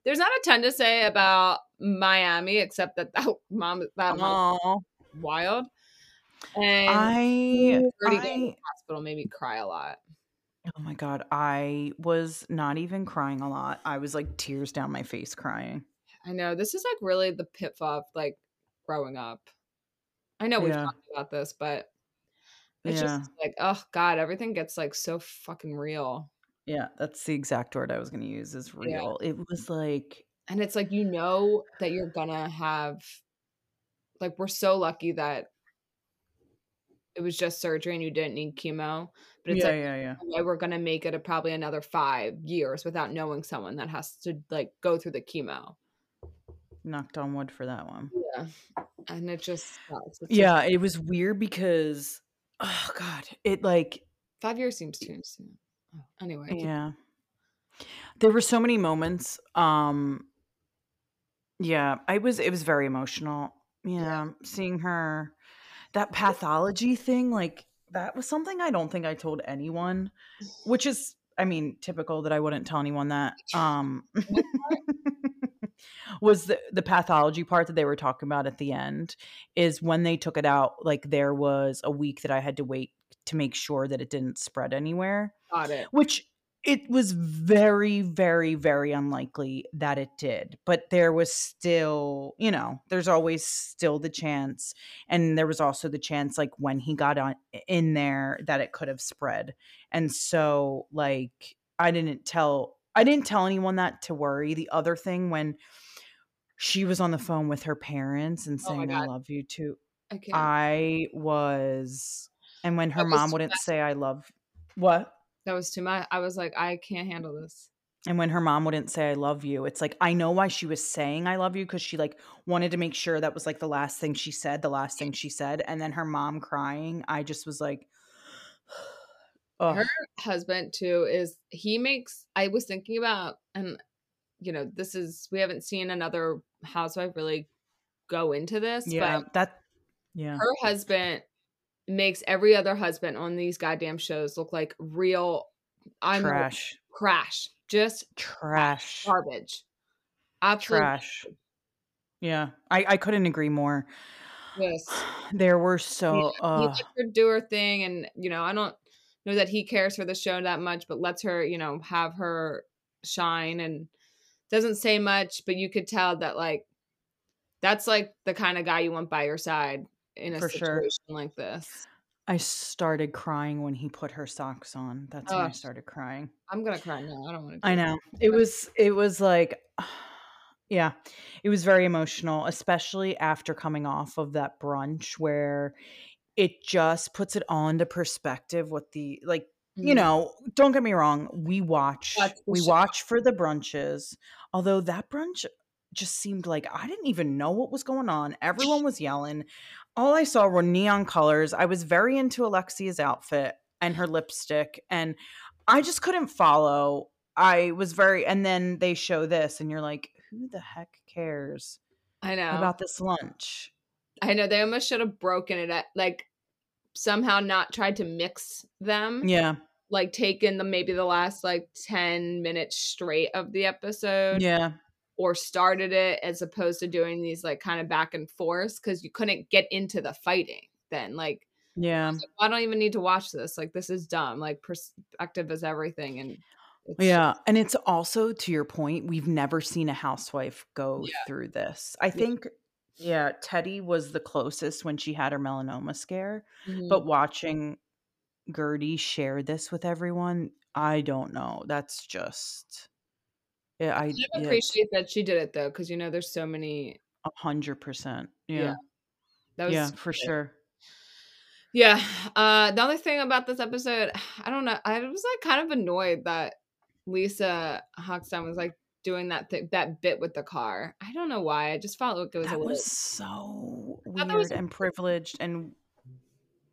There's not a ton to say about Miami except that that mom that mom wild. And I, Birdie Day in the I, hospital made me cry a lot. Oh my god, I was not even crying a lot. I was like tears down my face crying. I know this is like really the pitfall of like growing up. I know we've Yeah. talked about this, but it's Yeah. just like, oh god, everything gets like so fucking real. Yeah, that's the exact word I was gonna use is Yeah. real. It was like And it's like, you know that you're gonna have like, we're so lucky that it was just surgery and you didn't need chemo, but it's Yeah, like, yeah, yeah. "Okay, we're gonna make it a probably another 5 years without knowing someone that has to, like, go through the chemo." Knocked on wood for that one. Yeah, and it just sucks. It's just Yeah, it was weird because oh god, it like 5 years seems too soon. Oh, anyway, yeah. There were so many moments, um yeah, I was it was very emotional. Yeah. Yeah, seeing her that pathology thing, like, that was something I don't think I told anyone, which is, I mean, typical that I wouldn't tell anyone that. Um, was the the pathology part that they were talking about at the end is when they took it out, like, there was a week that I had to wait to make sure that it didn't spread anywhere, Got it. which it was very, very, very unlikely that it did, but there was still, you know, there's always still the chance, and there was also the chance, like, when he got on in there that it could have spread, and so, like, I didn't tell I didn't tell anyone that to worry. The other thing when she was on the phone with her parents and Oh saying, "I love you too," I. I was and when her mom wouldn't say, "I love" What? That was too much. I was like, "I can't handle this." And when her mom wouldn't say, "I love you," it's like, I know why she was saying, "I love you because she, like, wanted to make sure that was, like, the last thing she said, the last thing she said, and then her mom crying, I just was like Her husband too is he makes I was thinking about and, you know, this is we haven't seen another housewife really go into this, Yeah, but that yeah. her husband makes every other husband on these goddamn shows look like real I mean, Trash. crash. Just Trash. garbage. Absolute Trash. Yeah, I I couldn't agree more. Yes. There were Yeah, so he ugh. lets her do her thing, and, you know, I don't know that he cares for the show that much, but lets her, you know, have her shine and doesn't say much, but you could tell that, like, that's, like, the kinda guy you want by your side in a For sure. like this. I started crying when he put her socks on. That's when I started crying. I'm gonna cry now. I don't wanna I do know. It was it was like yeah, it was very emotional, especially after coming off of that brunch where it just puts it all into perspective with the like, you Mhm. know, don't get me wrong, we watch That's we watch for the brunches, although that brunch just seemed like I didn't even know what was going on. Everyone was yelling. All I saw were neon colors. I was very into Alexia's outfit and her lipstick, and I just couldn't follow. I was very and then they show this, and you're like, "Who the heck cares I know. about this lunch?" I know, they almost should have broken it at like, somehow not tried to mix them. Yeah. Like, taken the maybe the last, like, 10 minutes straight of the episode Yeah. Or started it as opposed to doing these, like, kinda back and forth because you couldn't get into the fighting then, like, Yeah. was like, "I don't even need to watch this, like, this is dumb." Like, perspective is everything, and it's Yeah, and it's also to your point, we've never seen a housewife go Yeah. through this. I Yeah. think yeah, Teddi was the closest when she had her melanoma scare, Mhm. but watching Guerdy share this with everyone, I don't know. That's just yeah, I I appreciate that she did it though, because you know, there's so many A 100%. Yeah. Yeah. That was Yeah, for good. sure. Yeah, uh, the other thing about this episode, I don't know, I was, like, kind of annoyed that Lisa Hochstein was, like, doing that thi that bit with the car. I don't know why, I just felt like it was a That little was so that was weird and privileged and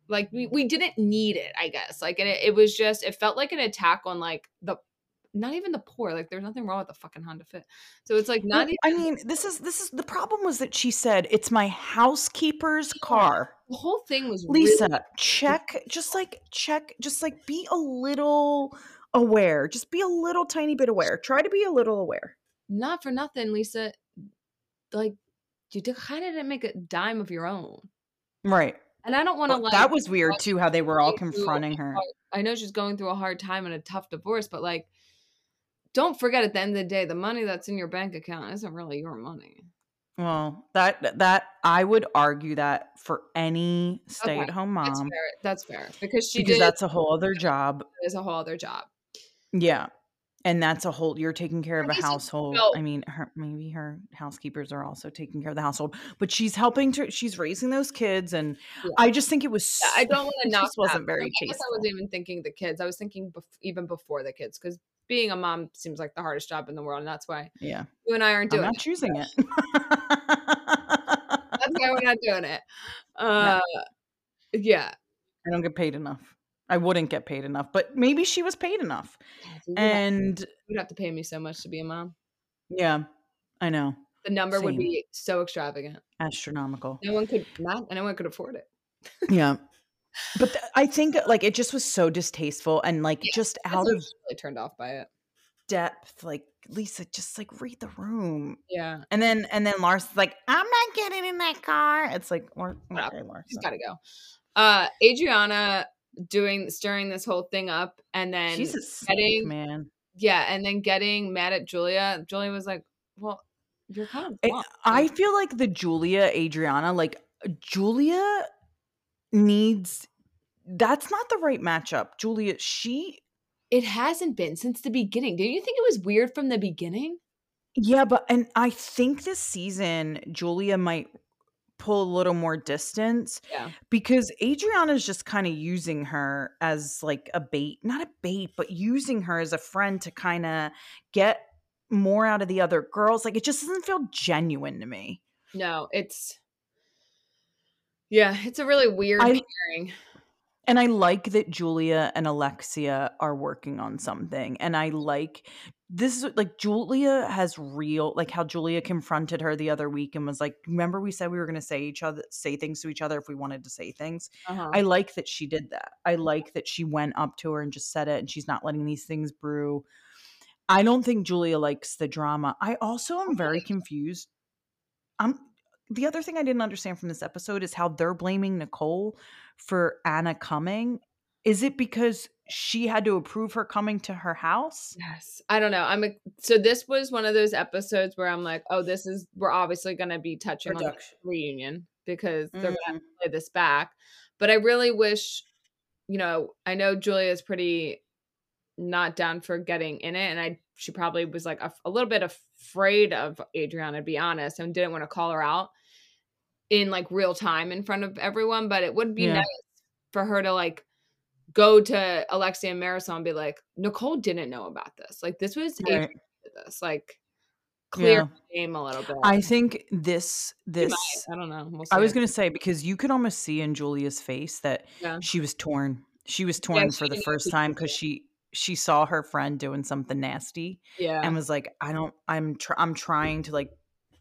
like, we we didn't need it, I guess, like, and it it was just it felt like an attack on, like, the not even the poor, like, there's nothing wrong with the fucking Honda Fit. So it's, like, Well, not I mean, this is this is the problem was that she said, "It's my housekeeper's Yeah. car." The whole thing was really Lisa, check just, like check just, like, be a little aware. Just be a little tiny bit aware. Try to be a little aware. Not for nothing, Lisa, like, you d kinda didn't make a dime of your own. Right. And I don't wanna, Well, like, that was weird too, how they were all going through a confronting her. I know she's going through a hard time and a tough divorce, but, like, don't forget at the end of the day, the money that's in your bank account isn't really your money. Well, that that I would argue that for any stay-at-home that's mom That's fair, that's fair, because she because did that's a whole other job. It's a whole other job. Yeah. And that's a whole you're taking care of a household. felt I mean, her maybe her housekeepers are also taking care of the household, but she's helping to she's raising those kids and Yeah. I just think it was Yeah, I don't wanna it knock wasn't very I guess I wasn't even thinking the kids. I was thinking bef even before the kids, 'cause being a mom seems like the hardest job in the world, and that's why Yeah. you and I aren't doing. I'm not it. choosing it. That's why we're not doing it. No. Uh, yeah. I don't get paid enough. I wouldn't get paid enough, but maybe she was paid enough. Have And you'd have to pay me so much to be a mom. yeah, I know. The number would be so extravagant. Astronomical. No one could not no one could afford it. Yeah. But th- I think like it just was so distasteful and like Yeah, just out of really turned off by it. depth. Like Lisa, just like read the room. Yeah. And then and then Larsa's like, I'm not getting in that car. It's like, Whatever. okay, She's Larsa. gotta go. Uh Adriana doing stirring this whole thing up and then She's a snake, man. yeah, and then getting mad at Julia. Julia was like, Well, you're kind of I- I feel like the Julia Adriana, like Julia needs that's not the right matchup. Julia, she it hasn't been since the beginning. Didn't you think it was weird from the beginning? yeah, but and I think this season Julia might pull a little more distance Yeah. because Adriana's just kind of using her as like a bait, not a bait, but using her as a friend to kind of get more out of the other girls. Like it just doesn't feel genuine to me. No, it's yeah, it's a really weird I- pairing. And I like that Julia and Alexia are working on something. And I like this is like Julia has real like how Julia confronted her the other week and was like, remember we said we were gonna say each other say things to each other if we wanted to say things. Uh-huh. I like that she did that. I like that she went up to her and just said it and she's not letting these things brew. I don't think Julia likes the drama. I also am very confused. I'm the other thing I didn't understand from this episode is how they're blaming Nicole for Anna coming. Is it because she had to approve her coming to her house? Yes. I don't know. I'm a, so this was one of those episodes where I'm like, oh, this is we're obviously going to be touching on the reunion because they're going to mm-hmm. play this back. But I really wish, you know, I know Julia's pretty not down for getting in it, and I she probably was like a, a little bit afraid of Adriana, to be honest, and didn't want to call her out in like real time in front of everyone. But it would be Yeah. nice for her to like go to Alexia and Marisol and be like, Nicole didn't know about this. Like this was Right. this. Like clear Yeah. a little bit. I think this this. I don't know. We'll I was going to say because you could almost see in Julia's face that Yeah. she was torn. She was torn she for the first time because she she saw her friend doing something nasty Yeah. and was like, "I don't. I'm tr- I'm trying to like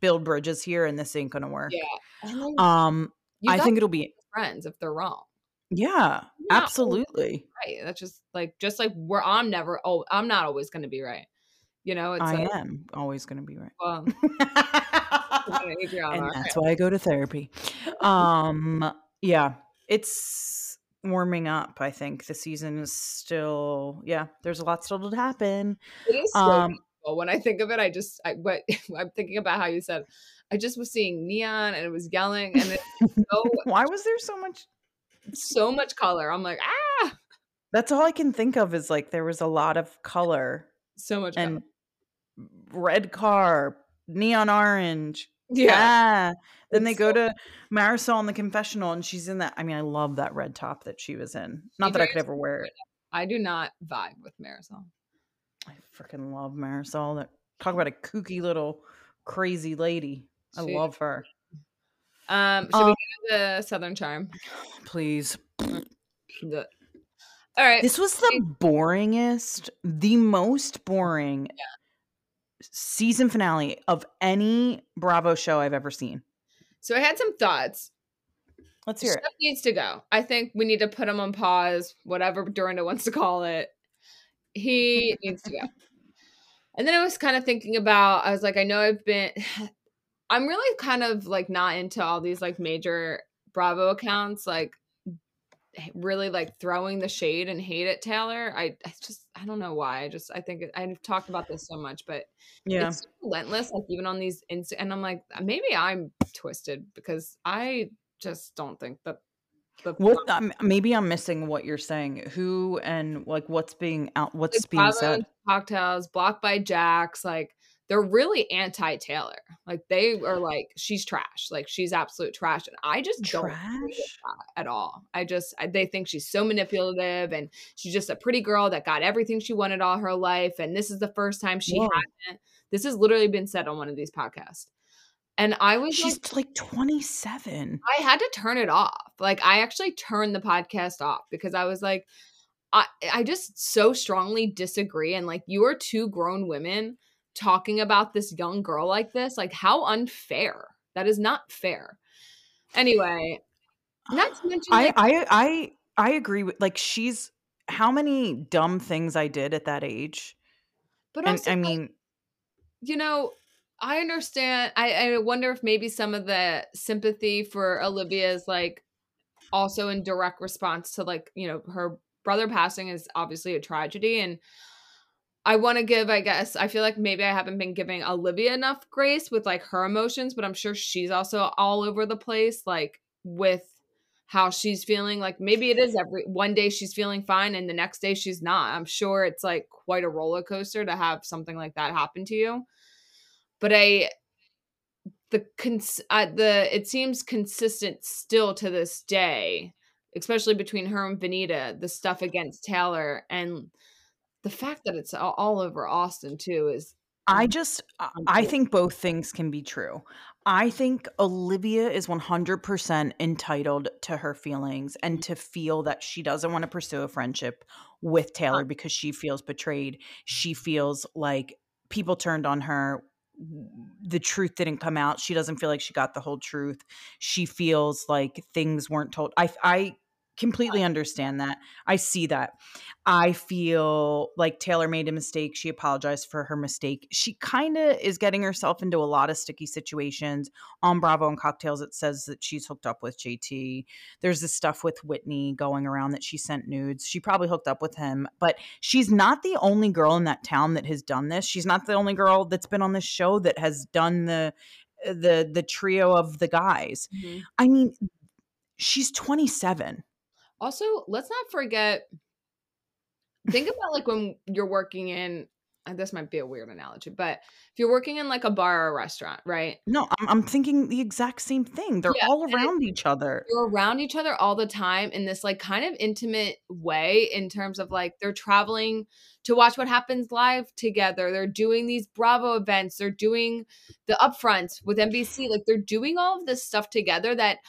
build bridges here, and this ain't gonna work." yeah. Then Um, I think it'll be friends if they're wrong. yeah, not absolutely. right. That's just like just like where I'm never oh I'm not always gonna be right. You know, it's I like am always gonna be right. well and that's why I go to therapy. Um, yeah, it's warming up. I think the season is still, yeah, there's a lot still to happen. It is Um, beautiful. when I think of it, I just I what I'm thinking about how you said I just was seeing neon and it was yelling and it's so why was there so much? so much color. I'm like, ah That's all I can think of is like there was a lot of color so much color. and red car, neon orange. Yeah. Ah. Then they go to Marisol in the confessional and she's in that. I mean, I love that red top that she was in. Not She that I could ever wear it. I do not vibe with Marisol. I freaking love Marisol. That talk about a kooky little crazy lady. I She- love her. Um, should Um, we get the Southern Charm? Please. The- All right. This was the boringest, the most boring season finale of any Bravo show I've ever seen. so I had some thoughts. Let's hear it. Needs to go. I think we need to put him on pause, whatever Dorinda wants to call it. He needs to go. And then I was kind of thinking about, I was like, I know I've been, I'm really kind of like not into all these like major Bravo accounts, like really like throwing the shade and hate at Taylor. I, I just, I don't know why. I just, I think I've talked about this so much, but Yeah. it's relentless like even on these inst- and i'm like maybe i'm twisted because i just don't think that But What um, maybe I'm missing what you're saying. Who and like what's being out what's like being said? cocktails, blocked by Jacks, like they're really anti Taylor. Like they are like she's trash. Like she's absolute trash, and I just don't Trash? at all. I just I, they think she's so manipulative, and she's just a pretty girl that got everything she wanted all her life, and this is the first time she Whoa. hasn't. This has literally been said on one of these podcasts, and I was like, She's like 27. I had to turn it off. Like I actually turned the podcast off because I was like, I I just so strongly disagree. And like you are two grown women talking about this young girl like this. Like how unfair. That is not fair. Anyway, not to mention I I I I agree with like she's how many dumb things I did at that age. but And also I like, mean, you know, I understand. I, I wonder if maybe some of the sympathy for Olivia is like also in direct response to like, you know, her brother passing is obviously a tragedy. And I want to give, I guess, I feel like maybe I haven't been giving Olivia enough grace with like her emotions, but I'm sure she's also all over the place, like with how she's feeling. Like maybe it is every one day she's feeling fine and the next day she's not. I'm sure it's like quite a roller coaster to have something like that happen to you. But I, the cons, uh, the it seems consistent still to this day, especially between her and Venita, the stuff against Taylor and the fact that it's all, over Austin too is I um, just I- I think both things can be true. I think Olivia is 100% entitled to her feelings and to feel that she doesn't want to pursue a friendship with Taylor uh because she feels betrayed. She feels like people turned on her. The truth didn't come out. She doesn't feel like she got the whole truth. She feels like things weren't told. I I completely understand that. I see that. I feel like Taylor made a mistake. She apologized for her mistake. She kind of is getting herself into a lot of sticky situations. On Bravo and Cocktails, it says that she's hooked up with JT. There's this stuff with Whitney going around that she sent nudes. She probably hooked up with him, but she's not the only girl in that town that has done this. She's not the only girl that's been on this show that has done the the the trio of the guys. Mhm. I mean, she's 27. Also, let's not forget. Think about like when you're working in. and This might be a weird analogy, but if you're working in like a bar or a restaurant, right? No, I'm, I'm thinking the exact same thing. They're Yeah, all around each other. You're around each other all the time in this like kind of intimate way in terms of like they're traveling to watch what happens live together. They're doing these Bravo events. They're doing the upfronts with NBC. Like they're doing all of this stuff together that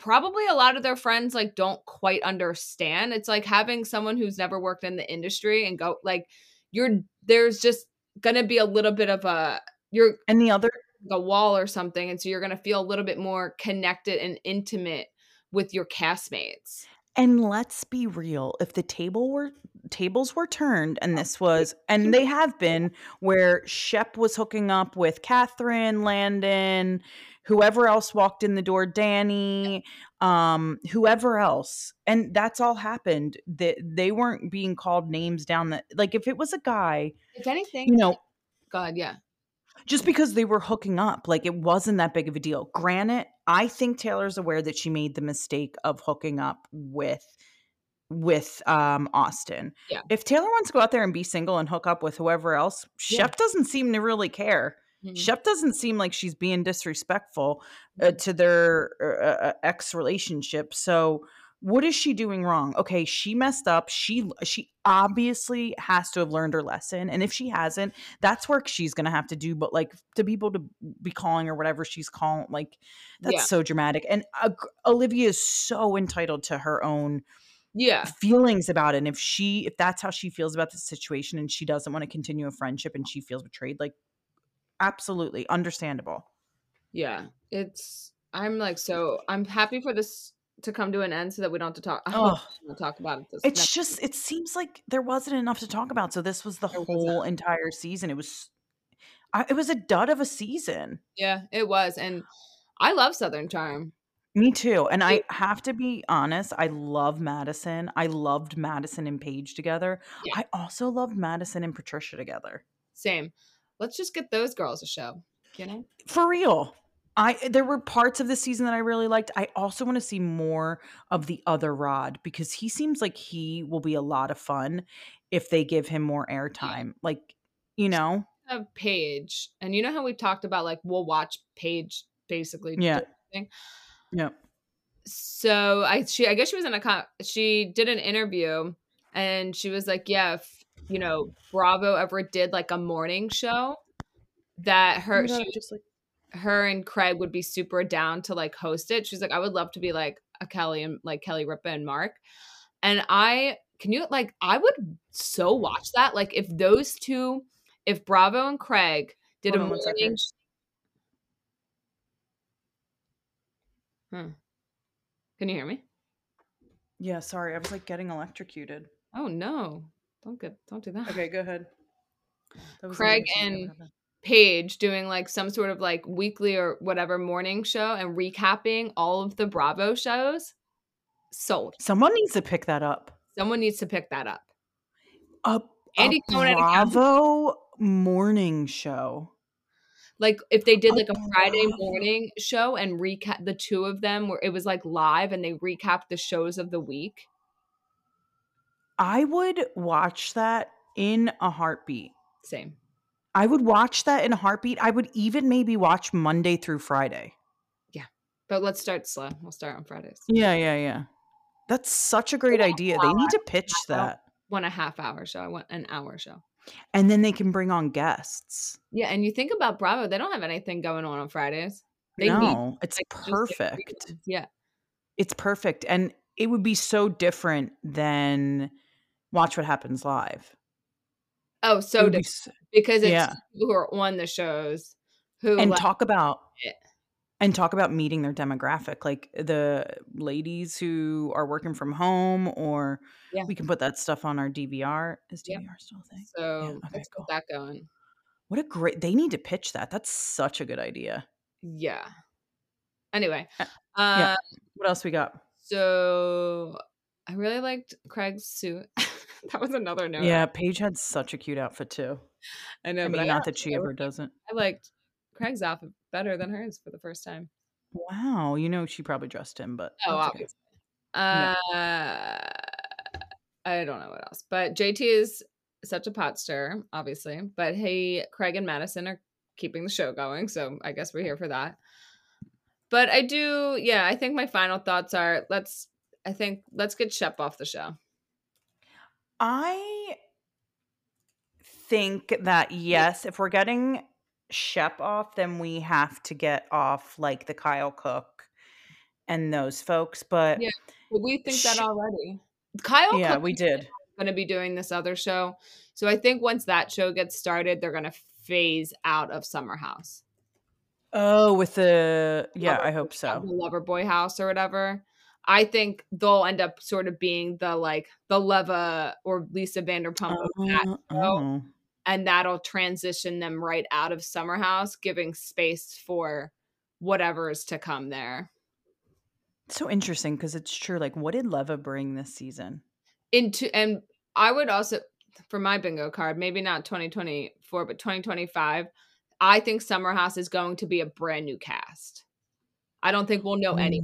probably a lot of their friends like don't quite understand. It's like having someone who's never worked in the industry and go like you're there's just gonna be a little bit of a you're And the other a wall or something, and so you're gonna feel a little bit more connected and intimate with your castmates. And let's be real, if the table were tables were turned and oh, this was and they have been where Shep was hooking up with Kathryn, Landon, whoever else walked in the door, Danni, um, whoever else. And that's all happened. That they weren't being called names down the like if it was a guy, If anything, you know, God, yeah, just because they were hooking up like it wasn't that big of a deal granted i think taylor's aware that she made the mistake of hooking up with with um austin Yeah. if taylor wants to go out there and be single and hook up with whoever else Yeah. shep doesn't seem to really care Mhm. shep doesn't seem like she's being disrespectful uh, to their uh, uh, ex relationship so what is she doing wrong okay she messed up she she obviously has to have learned her lesson and if she hasn't that's work she's gonna have to do but like to people to be calling or whatever she's calling like that's Yeah. so dramatic and uh, olivia is so entitled to her own yeah, feelings about it and if she if that's how she feels about the situation and she doesn't want to continue a friendship and she feels betrayed like absolutely understandable yeah. It's I'm like so I'm happy for this to come to an end so that we don't have to talk. I Ugh. don't want to talk about it. This it's just it seems like there wasn't enough to talk about so this was the There wasn't. whole entire season it was I, it was a dud of a season Yeah, it was, and I love Southern Charm. Me too. And I have to be honest, I love Madison. I loved Madison and Paige together. Yeah. I also loved Madison and Patricia together. Same. Let's just get those girls a show. You know, For real. I there were parts of the season that I really liked. I also want to see more of the other Rod because he seems like he will be a lot of fun if they give him more airtime. Like, you know, Of Paige, and you know how we've talked about like we'll watch Paige basically. Yeah. yeah. so I she I guess she was in a con- she did an interview and she was like, yeah, if you know Bravo ever did like a morning show, that her she, just like her and Craig would be super down to like host it. She's like, I would love to be like a Kelly and like Kelly Ripa and Mark, and I can you like I would so watch that like if those two if Bravo and Craig did Hold a on one second. morning. Hmm. Can you hear me? yeah. Sorry, I was like getting electrocuted. Oh no! Don't get don't do that. Okay, go ahead. Craig and- Go ahead. Paige doing like some sort of like weekly or whatever morning show and recapping all of the Bravo shows. Sold. someone needs to pick that up. Someone needs to pick that up. A, Andy a Cohen at a couch. Bravo morning show. Like if they did like a Friday morning show and recap the two of them where it was like live and they recapped the shows of the week. I would watch that in a heartbeat. Same. I would watch that in a heartbeat. I would even maybe watch Monday through Friday. Yeah. But let's start slow. We'll start on Fridays. Yeah, yeah, yeah. That's such a great idea. They need to pitch that. Want a half hour show. I want an hour show. And then they can bring on guests. Yeah, and you think about Bravo, they don't have anything going on on Fridays. They need no, it's like, perfect. Yeah. It's perfect. And it would be so different than Watch What Happens Live. Oh, so be because it's Yeah. who are on the shows who and like, talk about it. and talk about meeting their demographic like the ladies who are working from home or Yeah. we can put that stuff on our dvr is Yeah. dvr still a thing so okay, let's cool. get that going. what a great they need to pitch that that's such a good idea Yeah. Anyway, Uh, uh, yeah. what else we got so I really liked Craig's suit. that was another note. yeah paige had such a cute outfit too I know. i but mean not that she ever doesn't I liked Craig's outfit better than hers for the first time. wow you know she probably dressed him but Oh, that's okay. obviously. Uh, I don't know what else, but JT is such a pot stir, obviously. But hey, Craig, and Madison are keeping the show going, so I guess we're here for that. But I do, yeah. I think my final thoughts are let's. I think let's get Shep off the show. I think that yes, if we're getting Shep off, then we have to get off like the Kyle Cooke and those folks. But Yeah, we think that already. Kyle, yeah, Cooke we did. going to be doing this other show, so I think once that show gets started, they're going to phase out of Summer House. Oh, with the yeah, Lover I hope so. the Lover Boy house or whatever. I think they'll end up sort of being the like the Leva or Lisa Vanderpump of that Uh, show, oh. and that'll transition them right out of Summer House, giving space for whatever is to come there. So interesting because it's true. Like, what did Leva bring this season? Into and I would also for my bingo card, maybe not 2024, but 2025. I think Summer House is going to be a brand new cast. I don't think we'll know any.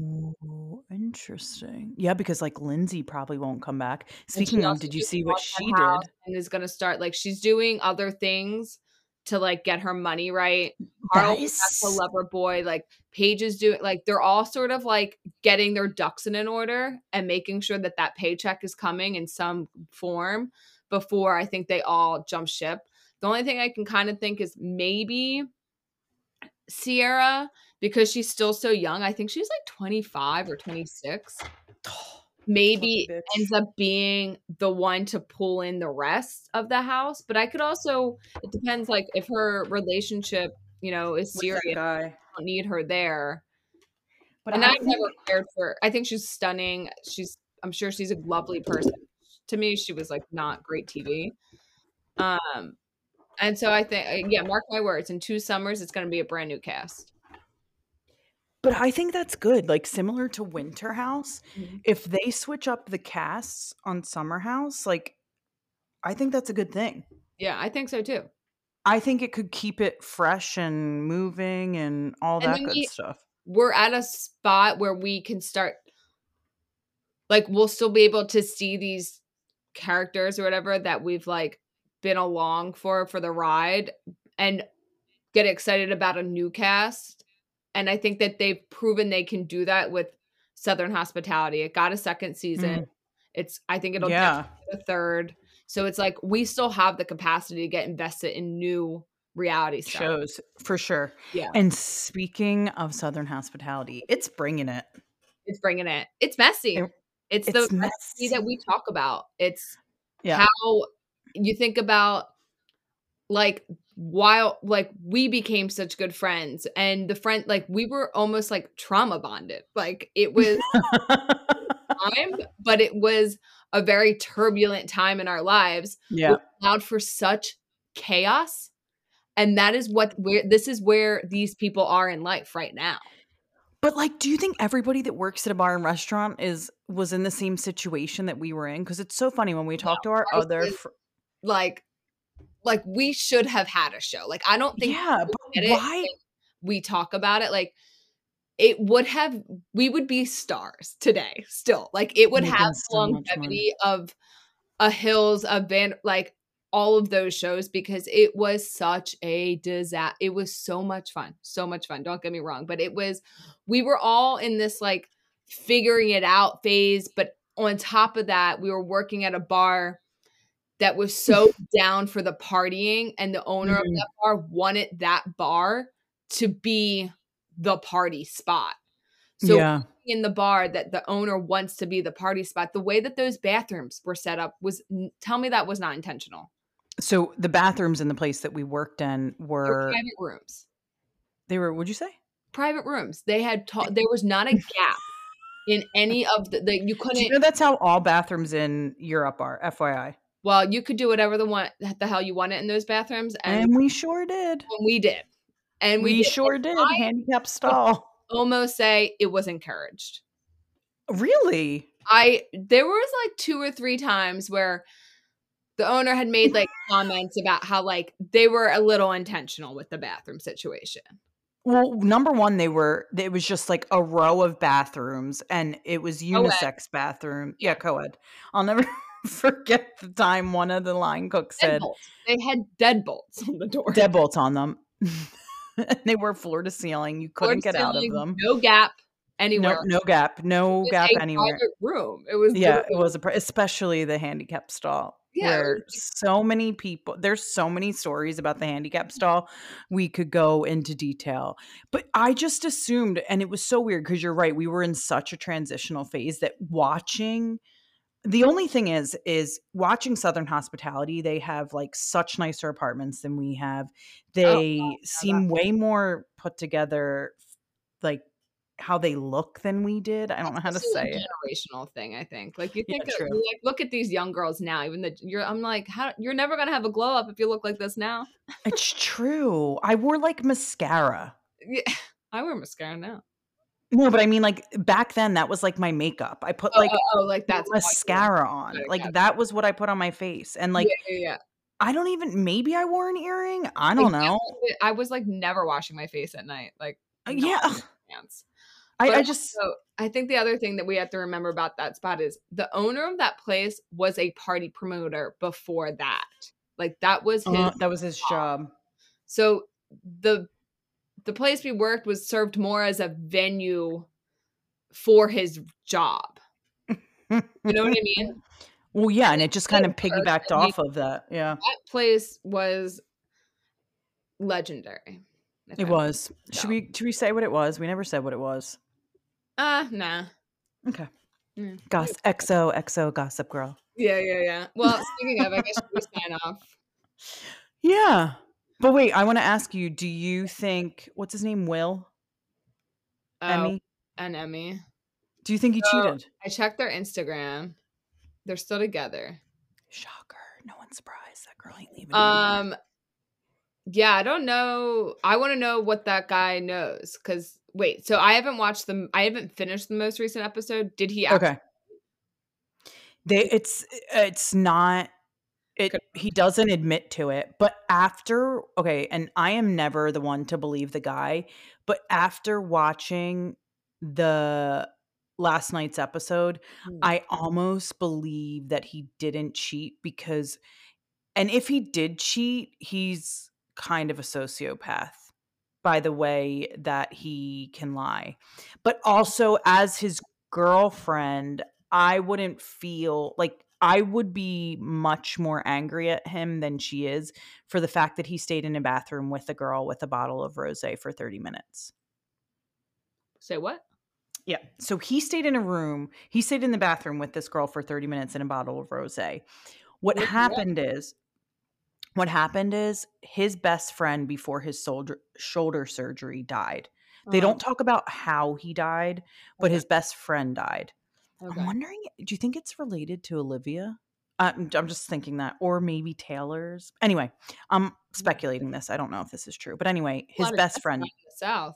Interesting. Yeah, because like Lindsay probably won't come back. Speaking of, did you see what she did? And is going to start like she's doing other things to like get her money right. Carl is is the lover boy. Like Paige is doing like they're all sort of like getting their ducks in an order and making sure that that paycheck is coming in some form before I think they all jump ship. The only thing I can kind of think is maybe Ciara because she's still so young. I think she's like 25 or 26 maybe ends up being the one to pull in the rest of the house. But I could also, it depends, like if her relationship, you know, is serious, I don't need her there. But and I I've think- never cared for. I think she's stunning. She's, I'm sure she's a lovely person. To me, she was like not great TV. Um, and so I think, yeah, mark my words. In two summers, it's going to be a brand new cast. But I think that's good. Like similar to Winter House, Mhm. if they switch up the casts on Summer House, like I think that's a good thing. Yeah, I think so too. I think it could keep it fresh and moving and all And that good we stuff. we're at a spot where we can start like we'll still be able to see these characters or whatever that we've like been along for for the ride and get excited about a new cast and i think that they've proven they can do that with southern hospitality it got a second season it's i think it'll Mm. Yeah. get a third so it's like we still have the capacity to get invested in new reality stuff Shows for sure. yeah And speaking of Southern hospitality, it's bringing it. it's bringing it it's messy It- it's, It's the messy messy. that we talk about it's Yeah. how you think about like while like we became such good friends and the friend like we were almost like trauma bonded like it was time but it was a very turbulent time in our lives yeah. allowed for such chaos and that is what where this is where these people are in life right now But like, do you think everybody that works at a bar and restaurant is was in the same situation that we were in? Because it's so funny when we talk to our other. Fr- like like we should have had a show like i don't think yeah, but it why? we talk about it like it would have we would be stars today still like it would have so longevity of a hills of van like all of those shows because it was such a disaster it was so much fun so much fun don't get me wrong but it was we were all in this like figuring it out phase but on top of that we were working at a bar that was so down for the partying and the owner of Mhm. that bar wanted that bar to be the party spot so yeah. in the bar that the owner wants to be the party spot the way that those bathrooms were set up was tell me that was not intentional So the bathrooms in the place that we worked in were were private rooms they were. What'd you say? private rooms they had ta- there was not a gap in any of the, the you Do you couldn't know that's how all bathrooms in Europe are? FYI. Well you could do whatever the want the hell you wanted in those bathrooms and, And we sure did. we did and we, We, did. sure did. I- Handicap stall. almost say it was encouraged Really? I there was like two or three times where the owner had made like comments about how like they were a little intentional with the bathroom situation. Well, number one, they were. It was just like a row of bathrooms, and it was unisex bathroom. Yeah, co-ed. I'll never forget the time one of the line cooks said Deadbolts. They had deadbolts on the door. deadbolts on them. and they were floor to ceiling. You couldn't get out of them. No gap anywhere. no gap. No It was gap a anywhere. room. It was Yeah, it was a especially the handicap stall. Yeah, where so many people there's so many stories about the handicap stall we could go into detail but i just assumed and it was so weird because you're right we were in such a transitional phase that watching the only thing is is watching southern hospitality they have like such nicer apartments than we have oh, they seem way more put together like how they look than we did i don't know how to This is a say it generational thing. I think. Like you think, that- true. like look at these young girls now. Even that you're, I'm like, how you're never gonna have a glow up if you look like this now. it's true i wore like mascara Yeah, I wear mascara now. No, but I mean, like back then, that was like my makeup. I put Oh, like oh, oh, like that's mascara on. Like it. that was what I put on my face. And like, yeah, yeah, yeah. I don't even. Maybe I wore an earring. I don't Like, know. I was like never washing my face at night. Like Uh, Yeah. I, I just. So I think the other thing that we have to remember about that spot is the owner of that place was a party promoter before that. Like that was his. uh, that was his job. so the the place we worked was served more as a venue for his job. You know what I mean? Well, yeah, and it just kind of piggybacked off of that. Yeah, That place was legendary. it I- was. Should we? Should we say what it was? We never said what it was. Uh nah. Okay. Mm. Goss XO XO Gossip Girl. Yeah, yeah, yeah. Well, speaking of, I guess we sign off. Yeah, but wait, I want to ask you. Do you think what's his name? Will Oh, Emmy? and Emmy. Do you think he So- cheated? I checked their Instagram. They're still together. Shocker! No one's surprised. That girl ain't leaving. anymore. Um yeah, I don't know. I want to know what that guy knows cuz wait, so I haven't watched them I haven't finished the most recent episode. Did he actually okay. They it's it's not it he doesn't admit to it but after okay and i am never the one to believe the guy but after watching the last night's episode Mm. i almost believe that he didn't cheat because and if he did cheat he's kind of a sociopath by the way that he can lie but also as his girlfriend i wouldn't feel like I would be much more angry at him than she is for the fact that he stayed in a bathroom with a girl with a bottle of rosé for 30 minutes. Say what? Yeah. So he stayed in a room, he stayed in the bathroom with this girl for 30 minutes in a bottle of rosé. What What- what? happened is what happened is his best friend before his shoulder shoulder surgery died. They Uh-huh. don't talk about how he died, but Okay. his best friend died. Okay. I'm wondering, do you think it's related to Olivia? Uh, I'm I'm just thinking that, or maybe Taylor's. Anyway, I'm speculating this. I don't know if this is true, but anyway, his best friend. in the South.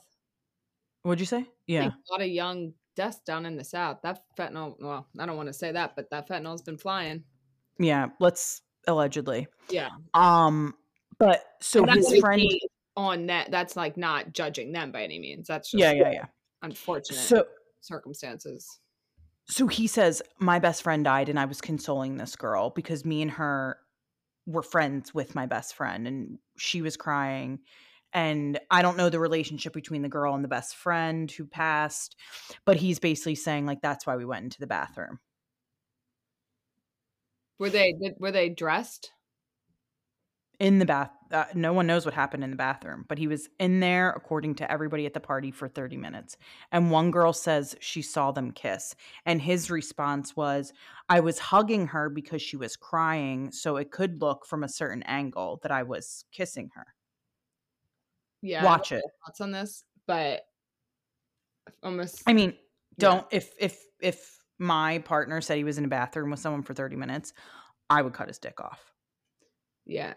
What'd you say? Yeah, A lot of young deaths down in the South. That fentanyl. Well, I don't want to say that, but that fentanyl's been flying. yeah. Let's allegedly. Yeah. Um, but so that his friend. on that. That's like not judging them by any means. That's just Yeah, yeah, yeah. unfortunate So circumstances. So he says my best friend died and i was consoling this girl because me and her were friends with my best friend and she was crying and i don't know the relationship between the girl and the best friend who passed but he's basically saying like that's why we went into the bathroom Were they were they dressed? In the bath uh, no one knows what happened in the bathroom but he was in there according to everybody at the party for 30 minutes and one girl says she saw them kiss and his response was i was hugging her because she was crying so it could look from a certain angle that i was kissing her Yeah. Watch it Thoughts on this, but almost. i mean don't if if if my partner said he was in a bathroom with someone for 30 minutes i would cut his dick off yeah.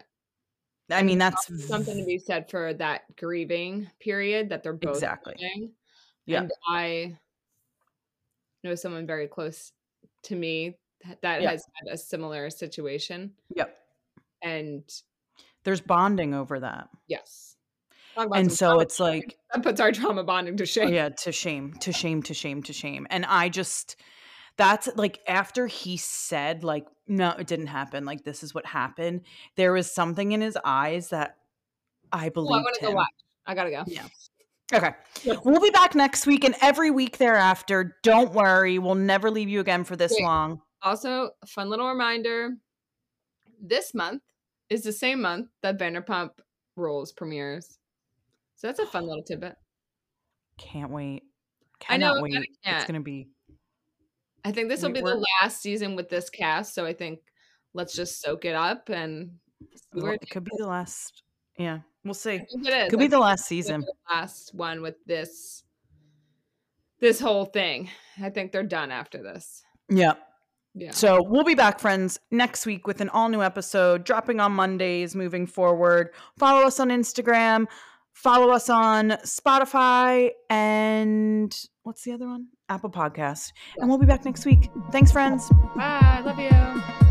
I mean that's something to be said for that grieving period that they're both Exactly. grieving. Yeah. And I know someone very close to me that Yeah. has had a similar situation. yep And there's bonding over that yes. And so it's bonding. like that puts our trauma bonding to Oh, shame. yeah, to shame, to shame, to shame, to shame. And I just that's like after he said like no, it didn't happen. Like this is what happened. There was something in his eyes that I Oh, I want to go watch. I gotta go. Yeah. Okay. We'll be back next week and every week thereafter. Don't worry, we'll never leave you again for this Wait. long. Also, a fun little reminder: this month is the same month that Vanderpump Rules premieres. So that's a fun little tidbit. Can't wait. I know, Cannot I wait. kinda It's gonna be I think this will We- be we're- the last season with this cast, so I think let's just soak it up and it could be the last. Yeah, we'll see. It is. Could I be the last it's gonna be season. the last one with this this whole thing. I think they're done after this. Yeah. Yeah. So we'll be back, friends, next week with an all new episode dropping on Mondays moving forward. Follow us on Instagram, follow us on Spotify, and what's the other one? Apple Podcast. And we'll be back next week. Thanks, friends. Bye. Love you.